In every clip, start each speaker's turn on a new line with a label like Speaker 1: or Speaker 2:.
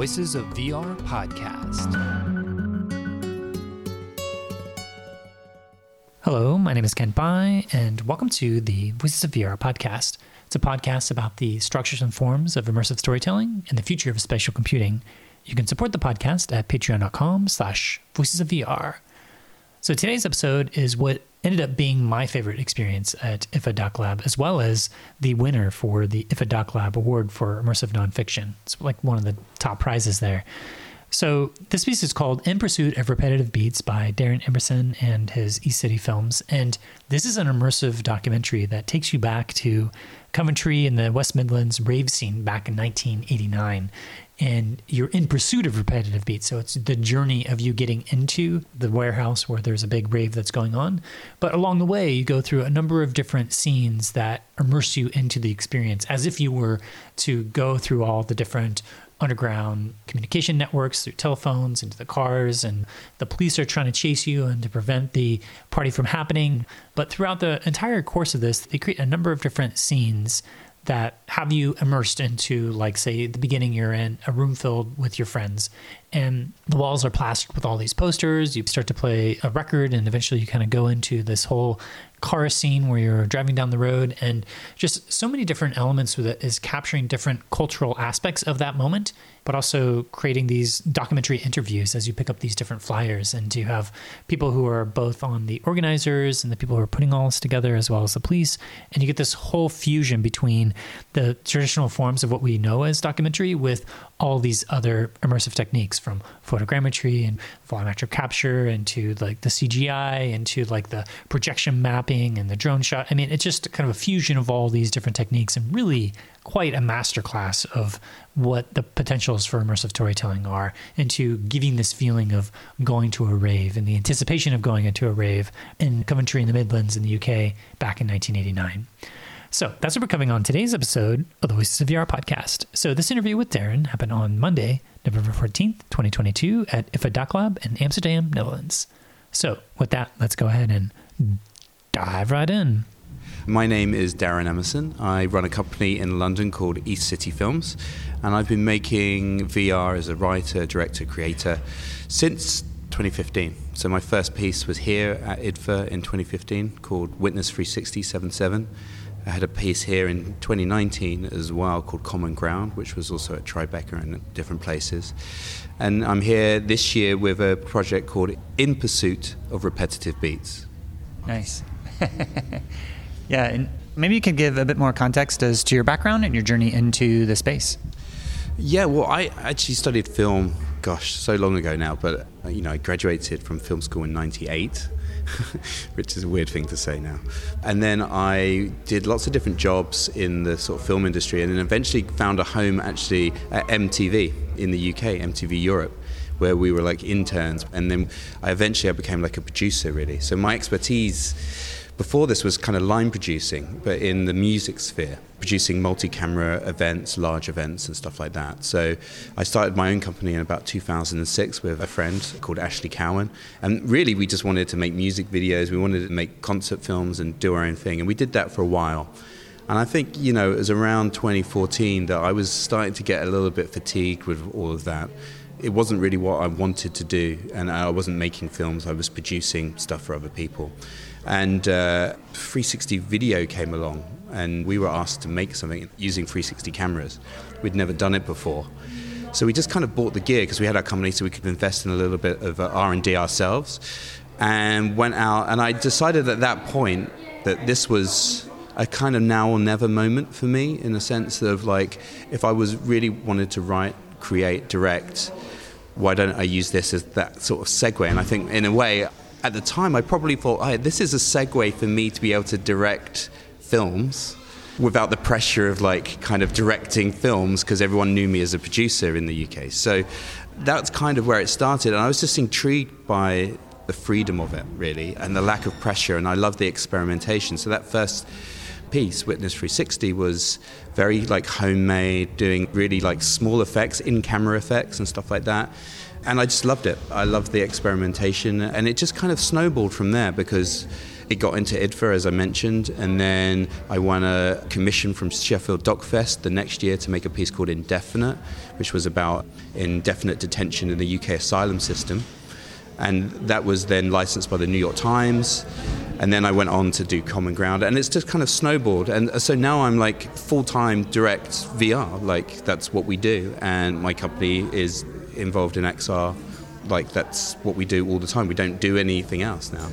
Speaker 1: Voices of VR podcast.
Speaker 2: Hello, my name is Kent Bye, and welcome to the Voices of VR podcast. It's a podcast about the structures and forms of immersive storytelling and the future of spatial computing. You can support the podcast at patreon.com slash voices of VR. So today's episode is what ended up being my favorite experience at IDFA Doc Lab, as well as the winner for the IDFA Doc Lab Award for Immersive Nonfiction. It's like one of the top prizes there. So this piece is called In Pursuit of Repetitive Beats by Darren Emerson and his East City Films. And this is an immersive documentary that takes you back to Coventry in the West Midlands rave scene back in 1989 and you're in pursuit of repetitive beats. So it's the journey of you getting into the warehouse where there's a big rave that's going on. But along the way, you go through a number of different scenes that immerse you into the experience as if you were to go through all the different underground communication networks through telephones into the cars and the police are trying to chase you and to prevent the party from happening but throughout the entire course of this they create a number of different scenes that have you immersed into like say the beginning you're in a room filled with your friends and the walls are plastered with all these posters. You start to play a record and eventually you kind of go into this whole car scene where you're driving down the road and just so many different elements with it is capturing different cultural aspects of that moment but also creating these documentary interviews as you pick up these different flyers and to have people who are both on the organizers and the people who are putting all this together as well as the police and you get this whole fusion between the traditional forms of what we know as documentary with all these other immersive techniques from photogrammetry and volumetric capture into like the CGI into like the projection mapping and the drone shot. I mean, it's just kind of a fusion of all these different techniques and really quite a masterclass of what the potentials for immersive storytelling are into giving this feeling of going to a rave and the anticipation of going into a rave in Coventry in the Midlands in the UK back in 1989. So that's what we're covering on today's episode of the Voices of VR podcast. So this interview with Darren happened on Monday, November 14th, 2022 at IDFA Doc Lab in Amsterdam, Netherlands. So with that, let's go ahead and dive right in.
Speaker 3: My name is Darren Emerson. I run a company in London called East City Films, and I've been making VR as a writer, director, creator since 2015. So my first piece was here at IDFA in 2015 called Witness 360: 7/7. I had a piece here in 2019 as well called Common Ground, which was also at Tribeca and different places. And I'm here this year with a project called In Pursuit of Repetitive Beats.
Speaker 2: Nice. yeah, and maybe you could give a bit more context as to your background and your journey into the space.
Speaker 3: Yeah, well, I actually studied film, gosh, so long ago now, but uh, you know, I graduated from film school in 98 which is a weird thing to say now. And then I did lots of different jobs in the sort of film industry, and then eventually found a home actually at MTV in the UK, MTV Europe where we were like interns and then I eventually I became like a producer really so my expertise before this was kind of line producing, but in the music sphere, producing multi-camera events, large events, and stuff like that. So I started my own company in about 2006 with a friend called Ashley Cowan, and really we just wanted to make music videos. We wanted to make concert films and do our own thing, and we did that for a while. And I think, you know, it was around 2014 that I was starting to get a little bit fatigued with all of that. It wasn't really what I wanted to do, and I wasn't making films, I was producing stuff for other people. And uh, 360 video came along, and we were asked to make something using 360 cameras. We'd never done it before. So we just kind of bought the gear because we had our company, so we could invest in a little bit of uh, R&D ourselves, and went out. And I decided at that point that this was a kind of now or never moment for me, in a sense of like, if I was really wanted to write, create, direct, why don't I use this as that sort of segue? And I think, in a way, at the time, I probably thought, this is a segue for me to be able to direct films without the pressure of like kind of directing films because everyone knew me as a producer in the UK. So that's kind of where it started. And I was just intrigued by the freedom of it, really, and the lack of pressure. And I love the experimentation. So that first piece, Witness 360, was very like homemade, doing really like small effects, in camera effects, and stuff like that and I just loved it. I loved the experimentation, and it just kind of snowballed from there because it got into IDFA, as I mentioned, and then I won a commission from Sheffield Docfest the next year to make a piece called Indefinite, which was about indefinite detention in the UK asylum system. And that was then licensed by the New York Times. And then I went on to do Common Ground, and it's just kind of snowballed. And uh, so now I'm like full time direct VR, like that's what we do. And my company is involved in XR, like that's what we do all the time. We don't do anything else now.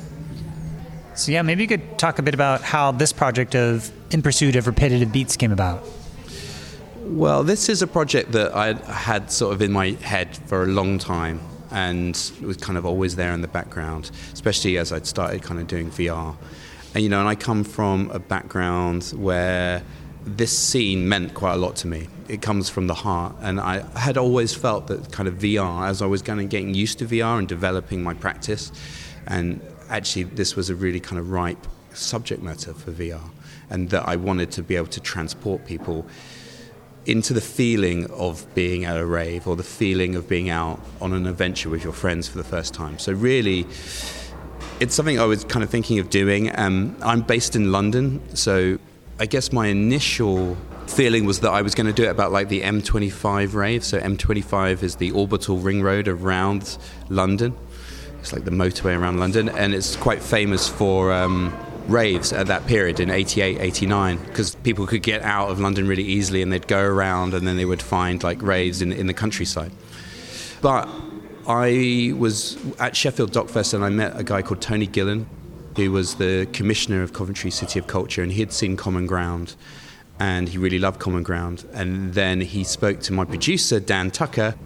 Speaker 2: So yeah, maybe you could talk a bit about how this project of In Pursuit of Repetitive Beats came about.
Speaker 3: Well, this is a project that I had sort of in my head for a long time and it was kind of always there in the background, especially as I'd started kind of doing VR. And you know, and I come from a background where this scene meant quite a lot to me. It comes from the heart, and I had always felt that kind of VR, as I was kind of getting used to VR and developing my practice, and actually this was a really kind of ripe subject matter for VR, and that I wanted to be able to transport people into the feeling of being at a rave or the feeling of being out on an adventure with your friends for the first time. So really, it's something I was kind of thinking of doing. Um, I'm based in London, so I guess my initial feeling was that I was going to do it about like the M25 rave. So M25 is the orbital ring road around London. It's like the motorway around London, and it's quite famous for um, raves at that period in 88, 89, because people could get out of London really easily and they'd go around and then they would find like raves in, in the countryside. But I was at Sheffield Docfest and I met a guy called Tony Gillen, who was the commissioner of Coventry City of Culture, and he had seen Common Ground and he really loved Common Ground. And then he spoke to my producer, Dan Tucker,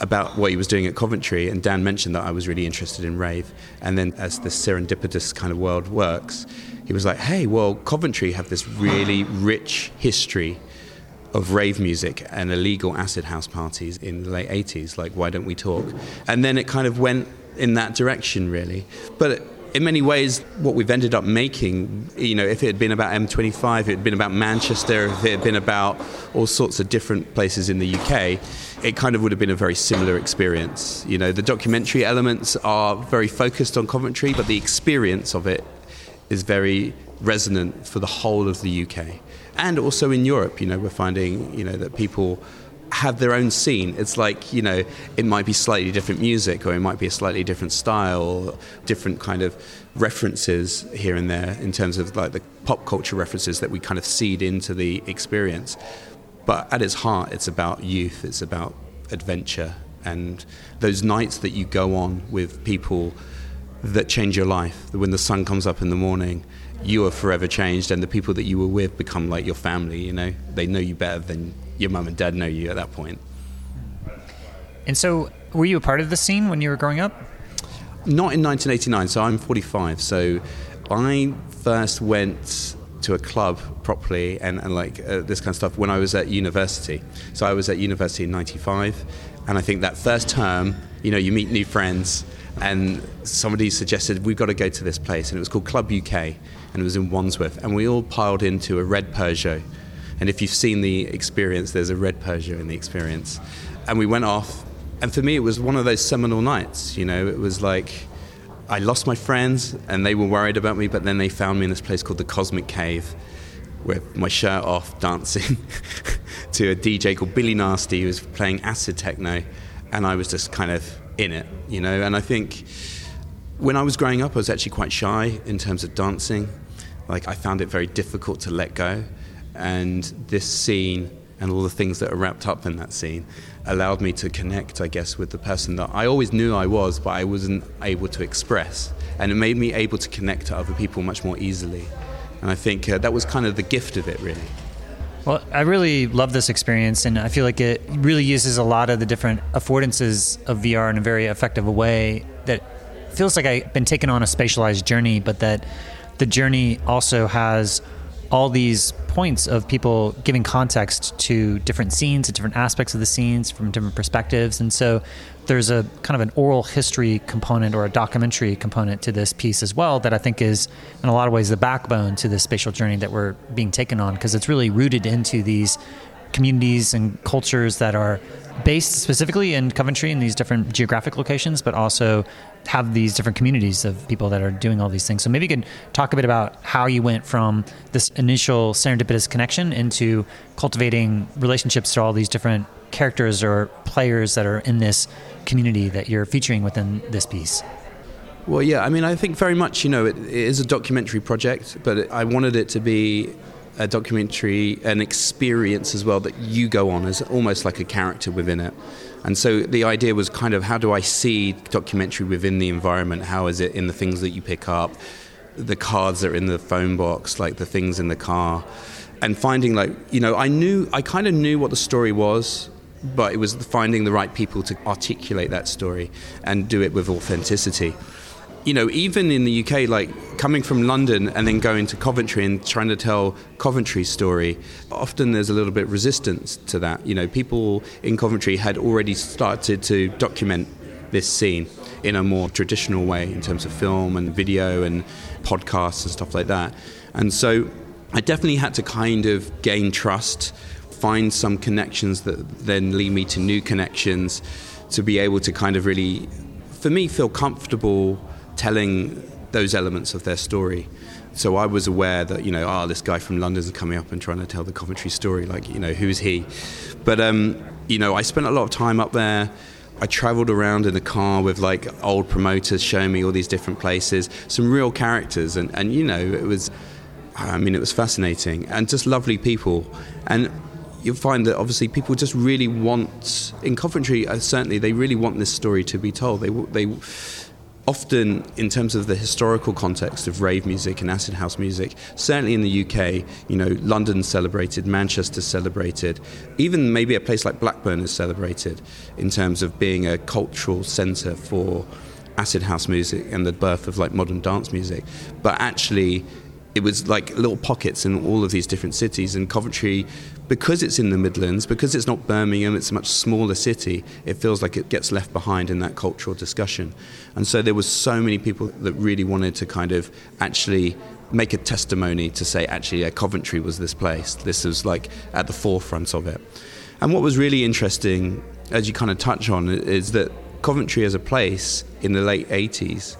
Speaker 3: about what he was doing at Coventry, and Dan mentioned that I was really interested in rave. And then, as the serendipitous kind of world works, he was like, "Hey, well, Coventry have this really rich history of rave music and illegal acid house parties in the late 80s. Like, why don't we talk?" And then it kind of went in that direction, really. But in many ways, what we've ended up making, you know, if it had been about M25, if it had been about Manchester, if it had been about all sorts of different places in the UK, it kind of would have been a very similar experience. You know, the documentary elements are very focused on Coventry, but the experience of it is very resonant for the whole of the UK. And also in Europe, you know, we're finding, you know, that people have their own scene. It's like, you know, it might be slightly different music or it might be a slightly different style, different kind of references here and there in terms of like the pop culture references that we kind of seed into the experience. But at its heart, it's about youth, it's about adventure and those nights that you go on with people that change your life. When the sun comes up in the morning, you are forever changed, and the people that you were with become like your family. You know, they know you better than your mum and dad know you at that point.
Speaker 2: And so, were you a part of the scene when you were growing up?
Speaker 3: Not in 1989. So I'm 45. So I first went to a club properly and, and like uh, this kind of stuff when I was at university. So I was at university in 95 and I think that first term, you know, you meet new friends and somebody suggested we've got to go to this place and it was called Club UK and it was in Wandsworth and we all piled into a red Peugeot and if you've seen the experience there's a red Peugeot in the experience and we went off and for me it was one of those seminal nights you know it was like I lost my friends and they were worried about me but then they found me in this place called the Cosmic Cave with my shirt off dancing to a DJ called Billy Nasty who was playing acid techno and I was just kind of in it, you know. And I think when I was growing up, I was actually quite shy in terms of dancing. Like I found it very difficult to let go, and this scene and all the things that are wrapped up in that scene allowed me to connect, I guess, with the person that I always knew I was, but I wasn't able to express. And it made me able to connect to other people much more easily. And I think uh, that was kind of the gift of it, really.
Speaker 2: Well, I really love this experience, and I feel like it really uses a lot of the different affordances of VR in a very effective way that feels like I've been taken on a spatialized journey, but that the journey also has all these points of people giving context to different scenes, to different aspects of the scenes from different perspectives. And so there's a kind of an oral history component or a documentary component to this piece as well that I think is, in a lot of ways, the backbone to the spatial journey that we're being taken on because it's really rooted into these communities and cultures that are based specifically in Coventry in these different geographic locations, but also have these different communities of people that are doing all these things. So maybe you could talk a bit about how you went from this initial serendipitous connection into cultivating relationships to all these different characters or players that are in this community that you're featuring within this piece.
Speaker 3: Well, yeah, I mean, I think very much, you know, it, it is a documentary project, but I wanted it to be a documentary, an experience as well that you go on as almost like a character within it. And so the idea was kind of how do I see documentary within the environment? How is it in the things that you pick up, the cards that are in the phone box, like the things in the car, and finding like you know I knew I kind of knew what the story was, but it was finding the right people to articulate that story and do it with authenticity you know, even in the UK, like coming from London and then going to Coventry and trying to tell Coventry's story, often there's a little bit of resistance to that. You know, people in Coventry had already started to document this scene in a more traditional way in terms of film and video and podcasts and stuff like that. And so I definitely had to kind of gain trust, find some connections that then lead me to new connections to be able to kind of really, for me, feel comfortable telling those elements of their story. So I was aware that you know, ah, oh, this guy from London's coming up and trying to tell the Coventry story. Like, you know, who's he? But um, you know, I spent a lot of time up there. I traveled around in the car with like old promoters showing me all these different places, some real characters, and, and you know, it was, I mean, it was fascinating and just lovely people. And you'll find that obviously people just really want, in Coventry, uh, certainly, they really want this story to be told. They, they, often in terms of the historical context of rave music and acid house music certainly in the UK you know London celebrated Manchester celebrated even maybe a place like Blackburn is celebrated in terms of being a cultural center for acid house music and the birth of like modern dance music. But actually it was like little pockets in all of these different cities and Coventry because it's in the Midlands, because it's not Birmingham, it's a much smaller city, it feels like it gets left behind in that cultural discussion. And so there was so many people that really wanted to kind of actually make a testimony to say, actually, yeah, Coventry was this place. This was like at the forefront of it. And what was really interesting, as you kind of touch on, is that Coventry as a place in the late 80s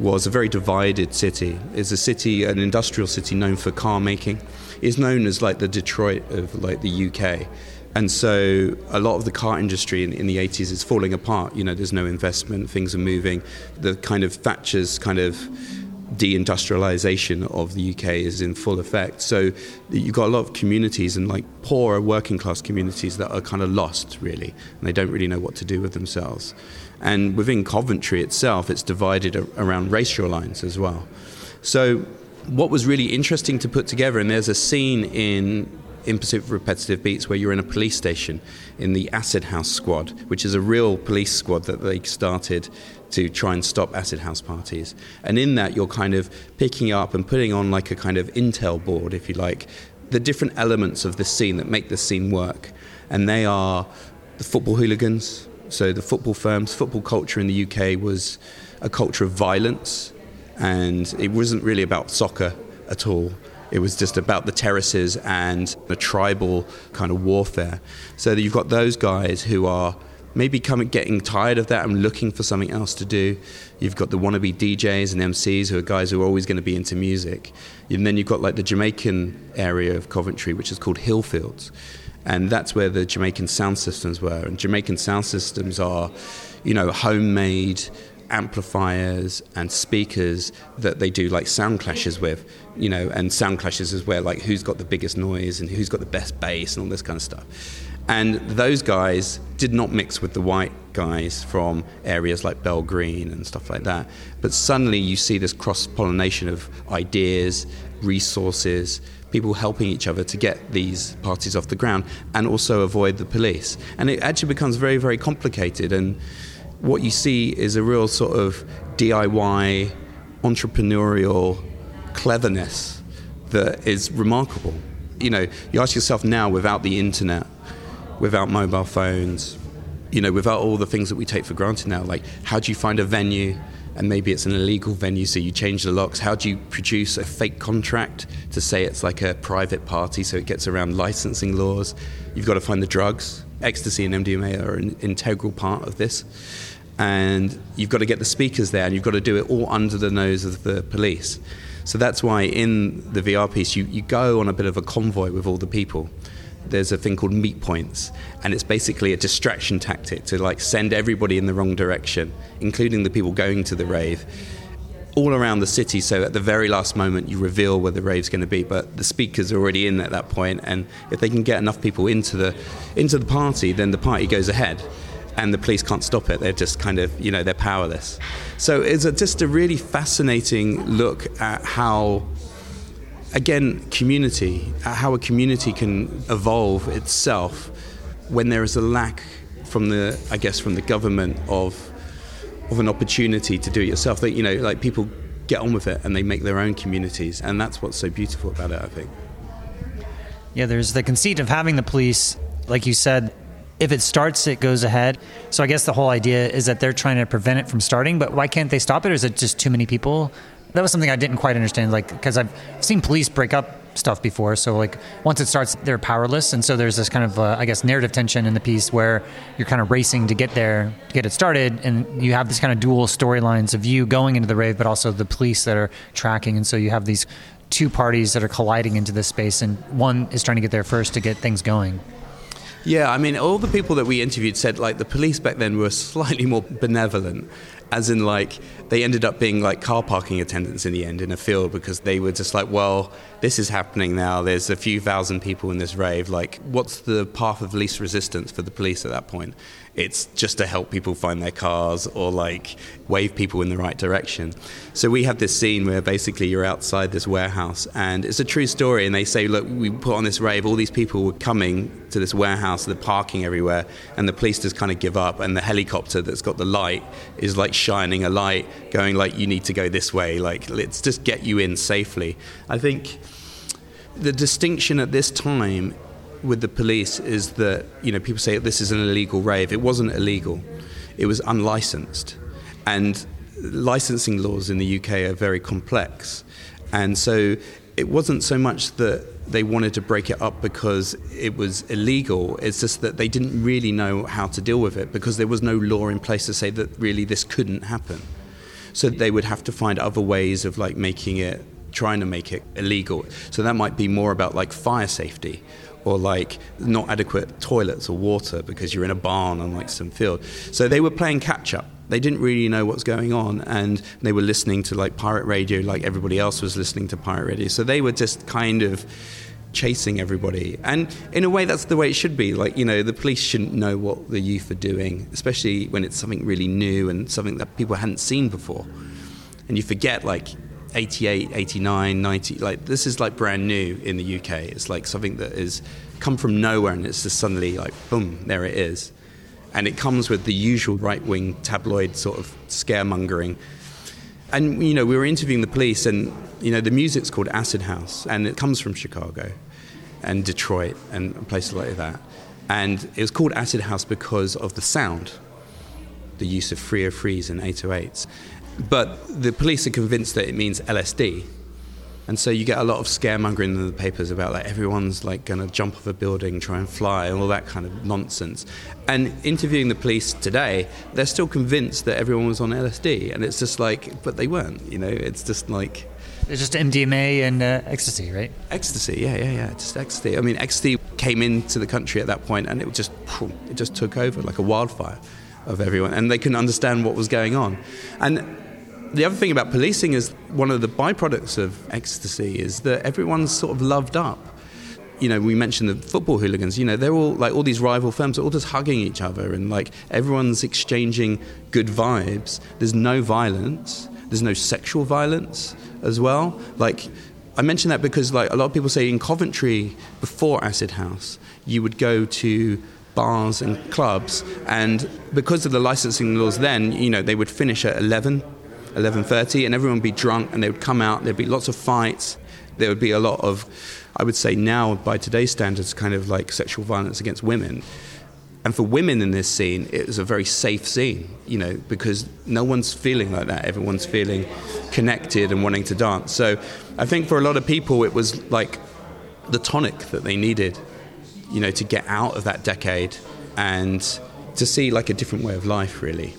Speaker 3: was a very divided city. It's a city, an industrial city known for car making. It's known as like the Detroit of like the UK. And so a lot of the car industry in, in, the 80s is falling apart. You know, there's no investment, things are moving. The kind of Thatcher's kind of deindustrialization of the UK is in full effect. So you've got a lot of communities and like poorer working class communities that are kind of lost really, and they don't really know what to do with themselves. And within Coventry itself, it's divided around racial lines as well. So, what was really interesting to put together, and there's a scene in in Pursuit of Repetitive Beats where you're in a police station in the Acid House Squad, which is a real police squad that they started to try and stop acid house parties. And in that, you're kind of picking up and putting on like a kind of intel board, if you like, the different elements of the scene that make the scene work. And they are the football hooligans, so the football firms, football culture in the UK was a culture of violence, and it wasn't really about soccer at all. It was just about the terraces and the tribal kind of warfare. So you've got those guys who are maybe coming, getting tired of that and looking for something else to do. You've got the wannabe DJs and MCs who are guys who are always going to be into music. And then you've got like the Jamaican area of Coventry, which is called Hillfields and that's where the Jamaican sound systems were. And Jamaican sound systems are, you know, homemade amplifiers and speakers that they do like sound clashes with, you know, and sound clashes is where like who's got the biggest noise and who's got the best bass and all this kind of stuff. And those guys did not mix with the white guys from areas like Bell Green and stuff like that. But suddenly you see this cross pollination of ideas, resources, people helping each other to get these parties off the ground and also avoid the police. And it actually becomes very, very complicated. And what you see is a real sort of DIY, entrepreneurial cleverness that is remarkable. You know, you ask yourself now without the internet, without mobile phones, you know, without all the things that we take for granted now, like how do you find a venue? And maybe it's an illegal venue, so you change the locks. How do you produce a fake contract to say it's like a private party so it gets around licensing laws? You've got to find the drugs. Ecstasy and MDMA are an integral part of this. And you've got to get the speakers there, and you've got to do it all under the nose of the police. So that's why in the VR piece, you, you go on a bit of a convoy with all the people there's a thing called meet points and it's basically a distraction tactic to like send everybody in the wrong direction including the people going to the rave all around the city. So at the very last moment you reveal where the rave's going to be but the speakers are already in at that point and if they can get enough people into the into the party then the party goes ahead and the police can't stop it. They're just kind of you know they're powerless. So it's a, just a really fascinating look at how again, community, uh, how a community can evolve itself when there is a lack from the, I guess, from the government of of an opportunity to do it yourself. That you know, like people get on with it and they make their own communities, and that's what's so beautiful about it. I think.
Speaker 4: Yeah, there's the conceit of having the police, like you said. If it starts, it goes ahead. So I guess the whole idea is that they're trying to prevent it from starting. But why can't they stop it? Or is it just too many people that was something I didn't quite understand. Like, because I've seen police break up stuff before. So, like, once it starts, they're powerless. And so there's this kind of, uh, I guess, narrative tension in the piece where you're kind of racing to get there, to get it started. And you have this kind of dual storylines of you going into the rave, but also the police that are tracking. And so you have these two parties that are colliding into this space, and one is trying to get there first to get things going.
Speaker 3: Yeah, I mean, all the people that we interviewed said like the police back then were slightly more benevolent as in like they ended up being like car parking attendants in the end in a field because they were just like well this is happening now. There's a few thousand people in this rave. Like what's the path of least resistance for the police at that point it's just to help people find their cars or like wave people in the right direction. So we have this scene where basically you're outside this warehouse and it's a true story. And they say, look, we put on this rave, all these people were coming to this warehouse, they're parking everywhere, and the police just kind of give up. And the helicopter that's got the light is like shining a light, going like, you need to go this way, like let's just get you in safely. I think the distinction at this time with the police is that you know people say this is an illegal rave. It wasn't illegal; it was unlicensed, and licensing laws in the UK are very complex, and so it wasn't so much that they wanted to break it up because it was illegal. It's just that they didn't really know how to deal with it because there was no law in place to say that really this couldn't happen. So they would have to find other ways of like making it trying to make it illegal. So that might be more about like fire safety or like not adequate toilets or water because you're in a barn on like some field. So they were playing catch up. They didn't really know what's going on and they were listening to like pirate radio like everybody else was listening to pirate radio. So they were just kind of chasing everybody. And in a way that's the way it should be. Like, you know, the police shouldn't know what the youth are doing, especially when it's something really new and something that people hadn't seen before. And you forget like 88, 89, 90. Like this is like brand new in the UK. It's like something that is come from nowhere and it's just suddenly like boom, there it is. And it comes with the usual right wing tabloid sort of scaremongering. And you know, we were interviewing the police and you know, the music's called Acid House and it comes from Chicago and Detroit and places like that. And it was called Acid House because of the sound, the use of 303s and 808s. But the police are convinced that it means LSD. And so you get a lot of scaremongering in the papers about like everyone's like going to jump off a building, try and fly, and all that kind of nonsense. And interviewing the police today, they're still convinced that everyone was on LSD, and it's just like, but they weren't. You know, it's just like
Speaker 4: it's just MDMA and uh, ecstasy, right?
Speaker 3: Ecstasy, yeah, yeah, yeah, just ecstasy. I mean, ecstasy came into the country at that point, and it just it just took over like a wildfire of everyone, and they couldn't understand what was going on. And the other thing about policing is one of the byproducts of ecstasy is that everyone's sort of loved up. You know, we mentioned the football hooligans. You know, they're all like all these rival firms are all just hugging each other and like everyone's exchanging good vibes. There's no violence. There's no sexual violence as well. Like I mention that because like a lot of people say in Coventry before Acid House, you would go to bars and clubs and because of the licensing laws then, you know, they would finish at 11 11.30 and everyone would be drunk and they would come out there'd be lots of fights there would be a lot of i would say now by today's standards kind of like sexual violence against women And for women in this scene, it was a very safe scene, you know, because no one's feeling like that. Everyone's feeling connected and wanting to dance. So I think for a lot of people, it was like the tonic that they needed, you know, to get out of that decade and to see like a different way of life, really.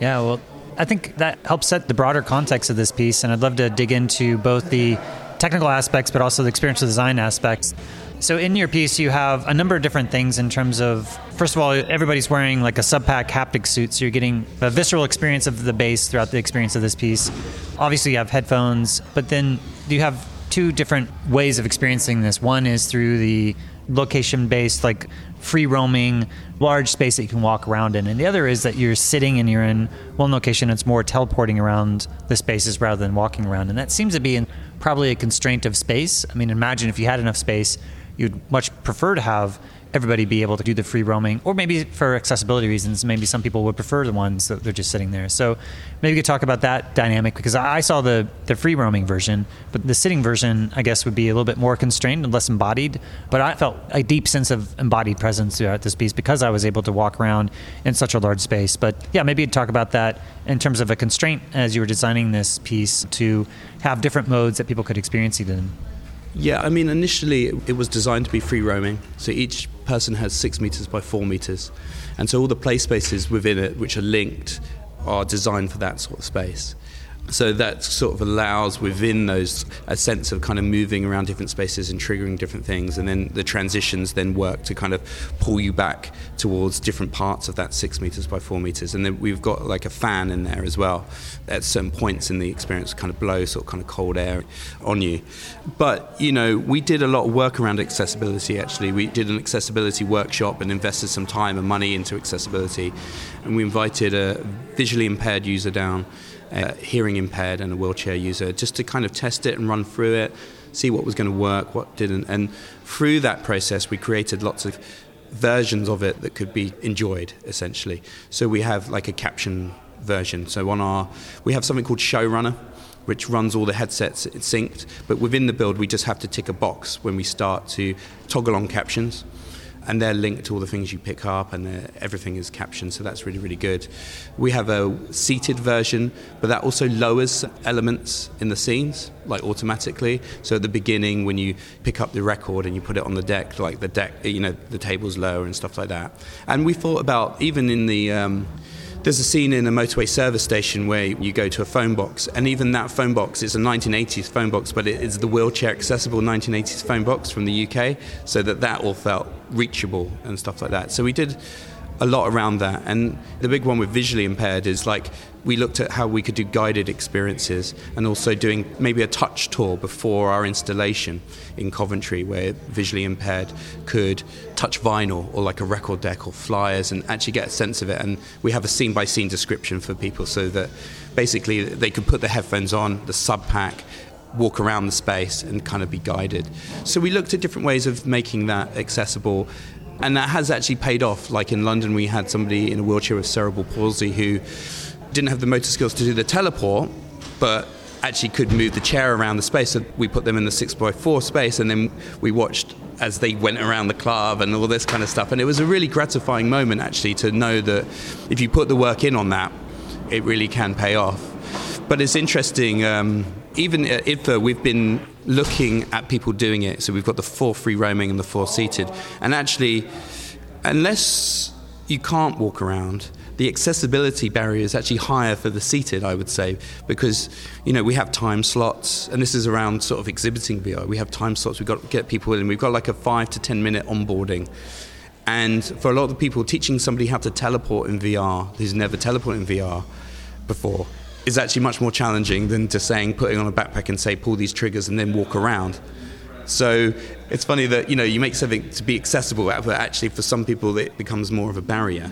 Speaker 4: Yeah, well, I think that helps set the broader context of this piece, and I'd love to dig into both the technical aspects but also the experiential design aspects. So in your piece, you have a number of different things in terms of, first of all, everybody's wearing like a subpack haptic suit, so you're getting a visceral experience of the bass throughout the experience of this piece. Obviously, you have headphones, but then do you have two different ways of experiencing this. One is through the location-based, like free roaming, large space that you can walk around in, and the other is that you're sitting and you're in one location. and It's more teleporting around the spaces rather than walking around, and that seems to be in probably a constraint of space. I mean, imagine if you had enough space you'd much prefer to have everybody be able to do the free roaming, or maybe for accessibility reasons, maybe some people would prefer the ones that they're just sitting there. So maybe you could talk about that dynamic because I saw the, the free roaming version, but the sitting version, I guess, would be a little bit more constrained and less embodied. But I felt a deep sense of embodied presence throughout this piece because I was able to walk around in such a large space. But yeah, maybe you'd talk about that in terms of a constraint as you were designing this piece to have different modes that people could experience it in.
Speaker 3: Yeah, I mean, initially it was designed to be free roaming. So each person has six meters by four meters. And so all the play spaces within it, which are linked, are designed for that sort of space. So that sort of allows within those a sense of kind of moving around different spaces and triggering different things, and then the transitions then work to kind of pull you back towards different parts of that six meters by four meters. And then we've got like a fan in there as well at certain points in the experience, kind of blow sort of kind of cold air on you. But you know, we did a lot of work around accessibility. Actually, we did an accessibility workshop and invested some time and money into accessibility, and we invited a visually impaired user down hearing impaired and a wheelchair user, just to kind of test it and run through it, see what was going to work, what didn't. And through that process, we created lots of versions of it that could be enjoyed, essentially. So we have like a caption version. So on our, we have something called Showrunner, which runs all the headsets it's synced. But within the build, we just have to tick a box when we start to toggle on captions and they're linked to all the things you pick up, and everything is captioned. So that's really, really good. We have a seated version, but that also lowers elements in the scenes, like automatically. So at the beginning, when you pick up the record and you put it on the deck, like the deck, you know, the table's lower and stuff like that. And we thought about even in the um, there's a scene in a motorway service station where you go to a phone box, and even that phone box is a 1980s phone box, but it is the wheelchair accessible 1980s phone box from the UK, so that that all felt reachable and stuff like that. So we did a lot around that. And the big one with visually impaired is like we looked at how we could do guided experiences and also doing maybe a touch tour before our installation in Coventry where visually impaired could touch vinyl or like a record deck or flyers and actually get a sense of it. And we have a scene by scene description for people so that basically they could put the headphones on, the sub pack, walk around the space and kind of be guided. So we looked at different ways of making that accessible and that has actually paid off. Like in London, we had somebody in a wheelchair with cerebral palsy who didn't have the motor skills to do the teleport, but actually could move the chair around the space. So we put them in the six by four space, and then we watched as they went around the club and all this kind of stuff. And it was a really gratifying moment actually to know that if you put the work in on that, it really can pay off. But it's interesting. Um, even at IDFA, we've been looking at people doing it. So we've got the four free roaming and the four seated. And actually, unless you can't walk around, the accessibility barrier is actually higher for the seated, I would say, because you know we have time slots, and this is around sort of exhibiting VR. We have time slots. We've got to get people in. We've got like a five to ten minute onboarding, and for a lot of people, teaching somebody how to teleport in VR who's never teleported in VR before is actually much more challenging than just saying putting on a backpack and say pull these triggers and then walk around. So it's funny that you know you make something to be accessible, but actually for some people it becomes more of a barrier.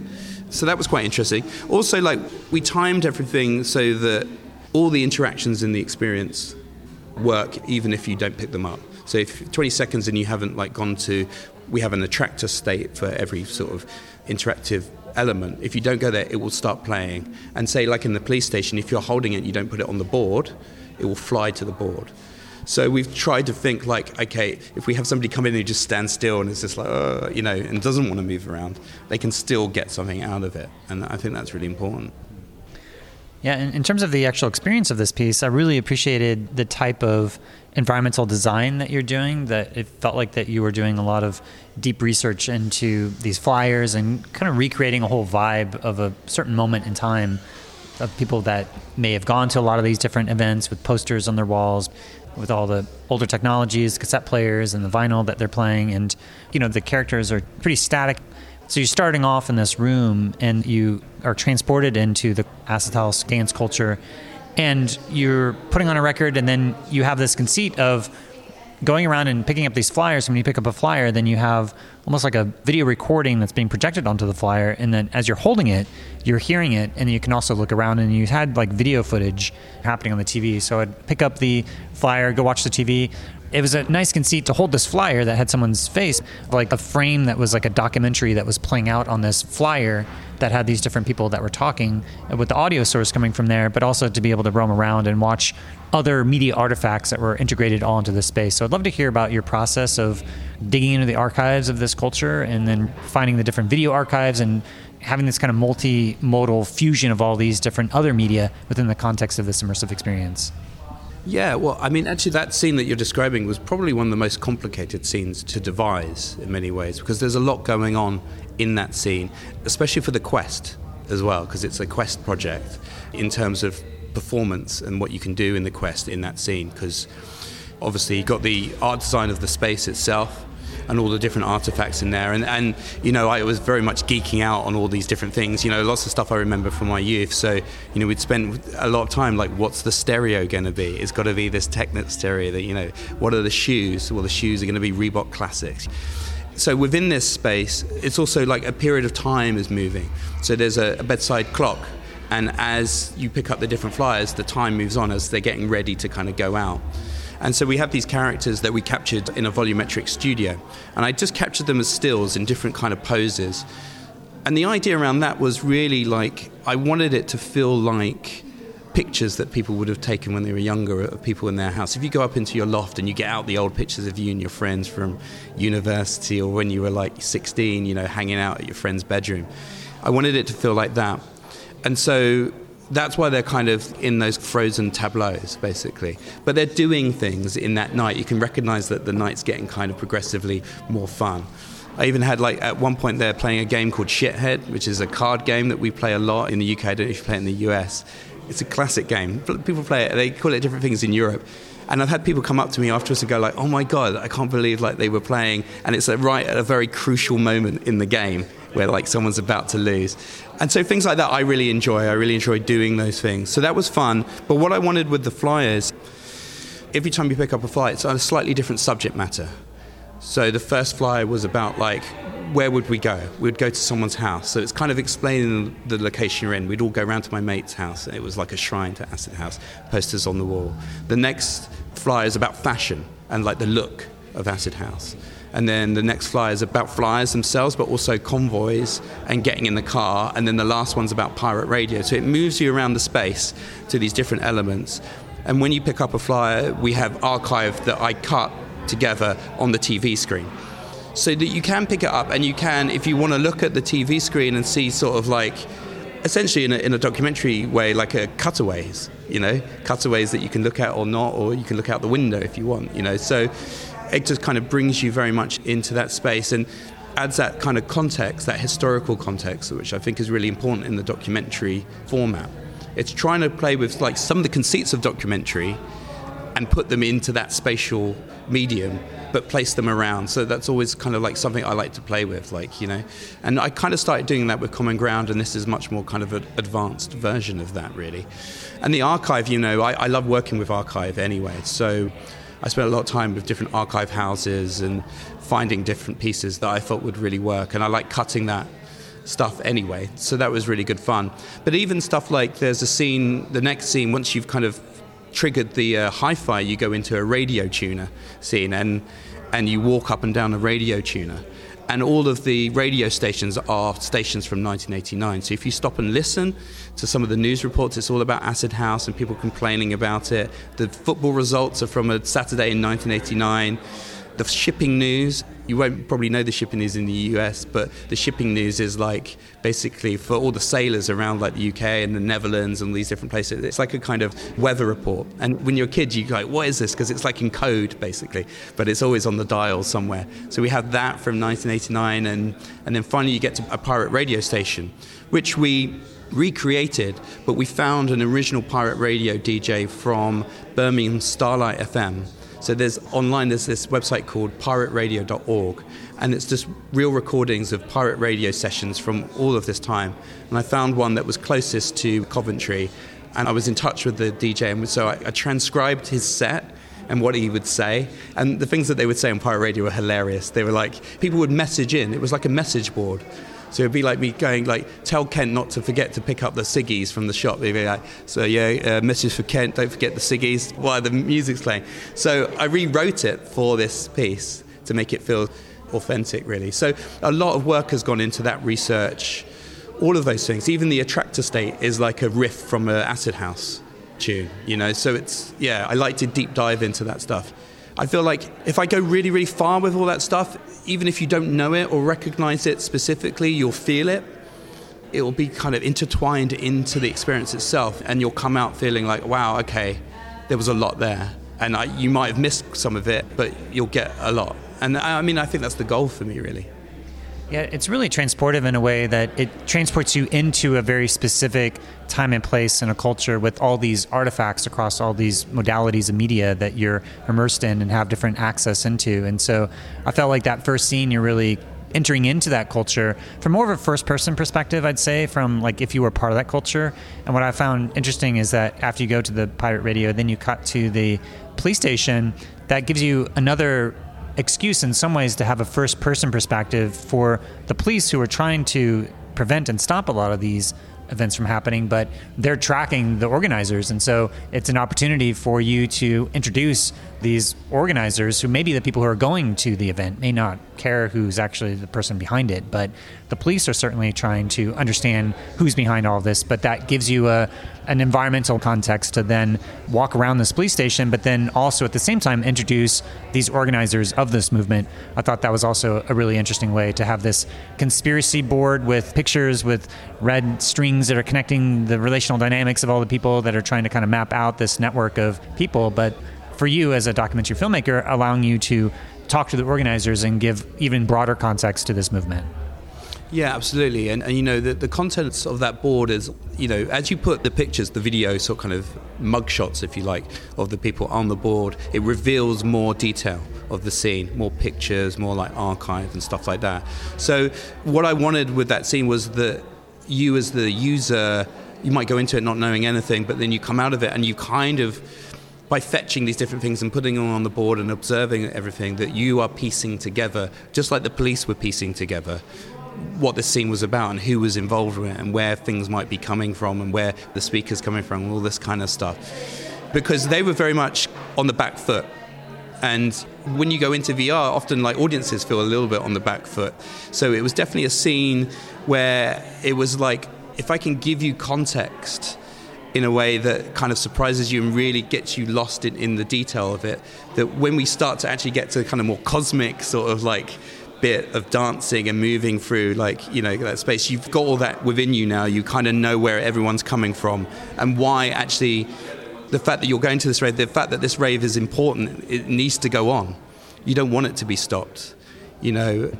Speaker 3: So that was quite interesting. Also, like we timed everything so that all the interactions in the experience work, even if you don't pick them up. So if 20 seconds and you haven't like gone to, we have an attractor state for every sort of interactive element. If you don't go there, it will start playing. And say, like in the police station, if you're holding it, you don't put it on the board, it will fly to the board. So we've tried to think like, okay, if we have somebody come in who just stands still and is just like, uh, you know, and doesn't want to move around, they can still get something out of it, and I think that's really important.
Speaker 4: Yeah, in, in terms of the actual experience of this piece, I really appreciated the type of environmental design that you're doing. That it felt like that you were doing a lot of deep research into these flyers and kind of recreating a whole vibe of a certain moment in time of people that may have gone to a lot of these different events with posters on their walls with all the older technologies, cassette players, and the vinyl that they're playing. And, you know, the characters are pretty static. So you're starting off in this room and you are transported into the acid house dance culture and you're putting on a record and then you have this conceit of going around and picking up these flyers. And when you pick up a flyer, then you have almost like a video recording that's being projected onto the flyer. And then as you're holding it, you're hearing it. And you can also look around and you had like video footage happening on the TV. So I'd pick up the flyer, go watch the TV. It was a nice conceit to hold this flyer that had someone's face, like a frame that was like a documentary that was playing out on this flyer that had these different people that were talking with the audio source coming from there, but also to be able to roam around and watch other media artifacts that were integrated all into this space. So I'd love to hear about your process of digging into the archives of this culture and then finding the different video archives and having this kind of multimodal fusion of all these different other media within the context of this immersive experience.
Speaker 3: Yeah, well, I mean, actually, that scene that you're describing was probably one of the most complicated scenes to devise in many ways because there's a lot going on in that scene, especially for the quest as well, because it's a quest project in terms of performance and what you can do in the quest in that scene. Because obviously, you've got the art design of the space itself and all the different artifacts in there. And, and, you know, I was very much geeking out on all these different things. You know, lots of stuff I remember from my youth. So, you know, we'd spend a lot of time like, what's the stereo going to be? It's got to be this Technics stereo that, you know, what are the shoes? Well, the shoes are going to be Reebok Classics so within this space, it's also like a period of time is moving. So there's a, a, bedside clock, and as you pick up the different flyers, the time moves on as they're getting ready to kind of go out. And so we have these characters that we captured in a volumetric studio, and I just captured them as stills in different kind of poses. And the idea around that was really like I wanted it to feel like pictures that people would have taken when they were younger of people in their house. If you go up into your loft and you get out the old pictures of you and your friends from university or when you were like 16, you know, hanging out at your friend's bedroom, I wanted it to feel like that. And so that's why they're kind of in those frozen tableaus, basically. But they're doing things in that night. You can recognize that the night's getting kind of progressively more fun. I even had like at one point they're playing a game called Shithead, which is a card game that we play a lot in the UK. I don't know if you play it in the US. It's a classic game. People play it. They call it different things in Europe. And I've had people come up to me afterwards and go like, "Oh my god, I can't believe like they were playing." And it's like right at a very crucial moment in the game where like someone's about to lose. And so things like that I really enjoy. I really enjoy doing those things. So that was fun. But what I wanted with the flyers, every time you pick up a flyer, it's on a slightly different subject matter. So the first flyer was about like where would we go? We'd go to someone's house. So it's kind of explaining the location you're in. We'd all go around to my mate's house. It was like a shrine to Acid House, posters on the wall. The next flyer is about fashion and like the look of Acid House. And then the next flyer is about flyers themselves, but also convoys and getting in the car. And then the last one's about pirate radio. So it moves you around the space to these different elements. And when you pick up a flyer, we have archive that I cut together on the TV screen so that you can pick it up and you can, if you want to look at the TV screen and see sort of like, essentially in a, in a documentary way, like a cutaways, you know, cutaways that you can look at or not, or you can look out the window if you want, you know. So it just kind of brings you very much into that space and adds that kind of context, that historical context, which I think is really important in the documentary format. It's trying to play with like some of the conceits of documentary and put them into that spatial medium but place them around. So that's always kind of like something I like to play with, like, you know. And I kind of started doing that with Common Ground, and this is much more kind of an advanced version of that, really. And the archive, you know, I, I love working with archive anyway. So I spent a lot of time with different archive houses and finding different pieces that I thought would really work. And I like cutting that stuff anyway. So that was really good fun. But even stuff like there's a scene, the next scene, once you've kind of triggered the uh, hi-fi, you go into a radio tuner scene and and you walk up and down a radio tuner. And all of the radio stations are stations from 1989. So if you stop and listen to some of the news reports, it's all about Acid House and people complaining about it. The football results are from a Saturday in 1989 the shipping news. You won't probably know the shipping news in the US, but the shipping news is like basically for all the sailors around like the UK and the Netherlands and these different places. It's like a kind of weather report. And when you're a kid, you go, what is this? Because it's like in code basically, but it's always on the dial somewhere. So we have that from 1989, and and then finally you get to a pirate radio station, which we recreated, but we found an original pirate radio DJ from Birmingham Starlight FM so there's online, there's this website called pirateradio.org, and it's just real recordings of pirate radio sessions from all of this time. And I found one that was closest to Coventry, and I was in touch with the DJ, and so I, I transcribed his set and what he would say. And the things that they would say on pirate radio were hilarious. They were like, people would message in, it was like a message board. So it'd be like me going like, tell Kent not to forget to pick up the ciggies from the shop. They'd be like, so yeah, uh, message for Kent, don't forget the ciggies while the music's playing. So I rewrote it for this piece to make it feel authentic, really. So a lot of work has gone into that research. All of those things, even the attractor state is like a riff from an acid house tune, you know. So it's yeah, I like to deep dive into that stuff. I feel like if I go really, really far with all that stuff, even if you don't know it or recognize it specifically, you'll feel it. It will be kind of intertwined into the experience itself, and you'll come out feeling like, wow, okay, there was a lot there. And I, you might have missed some of it, but you'll get a lot. And I mean, I think that's the goal for me, really.
Speaker 4: Yeah, it's really transportive in a way that it transports you into a very specific time and place and a culture with all these artifacts across all these modalities of media that you're immersed in and have different access into. And so I felt like that first scene, you're really entering into that culture from more of a first person perspective, I'd say, from like if you were part of that culture. And what I found interesting is that after you go to the pirate radio, then you cut to the police station, that gives you another excuse in some ways to have a first person perspective for the police who are trying to prevent and stop a lot of these events from happening, but they're tracking the organizers. And so it's an opportunity for you to introduce these organizers who maybe the people who are going to the event may not care who's actually the person behind it, but the police are certainly trying to understand who's behind all this. But that gives you a, an environmental context to then walk around this police station, but then also at the same time introduce these organizers of this movement. I thought that was also a really interesting way to have this conspiracy board with pictures with red strings that are connecting the relational dynamics of all the people that are trying to kind of map out this network of people, but for you as a documentary filmmaker, allowing you to talk to the organizers and give even broader context to this movement.
Speaker 3: Yeah, absolutely. And, and you know, the, the contents of that board is, you know, as you put the pictures, the video, sort of kind of mugshots, if you like, of the people on the board, it reveals more detail of the scene, more pictures, more like archive and stuff like that. So, what I wanted with that scene was that you, as the user, you might go into it not knowing anything, but then you come out of it and you kind of by fetching these different things and putting them on the board and observing everything that you are piecing together, just like the police were piecing together what this scene was about and who was involved with it and where things might be coming from and where the speaker's coming from, and all this kind of stuff. Because they were very much on the back foot. And when you go into VR, often like audiences feel a little bit on the back foot. So it was definitely a scene where it was like, if I can give you context in a way that kind of surprises you and really gets you lost in, in the detail of it. That when we start to actually get to kind of more cosmic sort of like bit of dancing and moving through like you know that space you've got all that within you now. You kind of know where everyone's coming from. And why actually the fact that you're going to this rave the fact that this rave is important it needs to go on. You don't want it to be stopped you know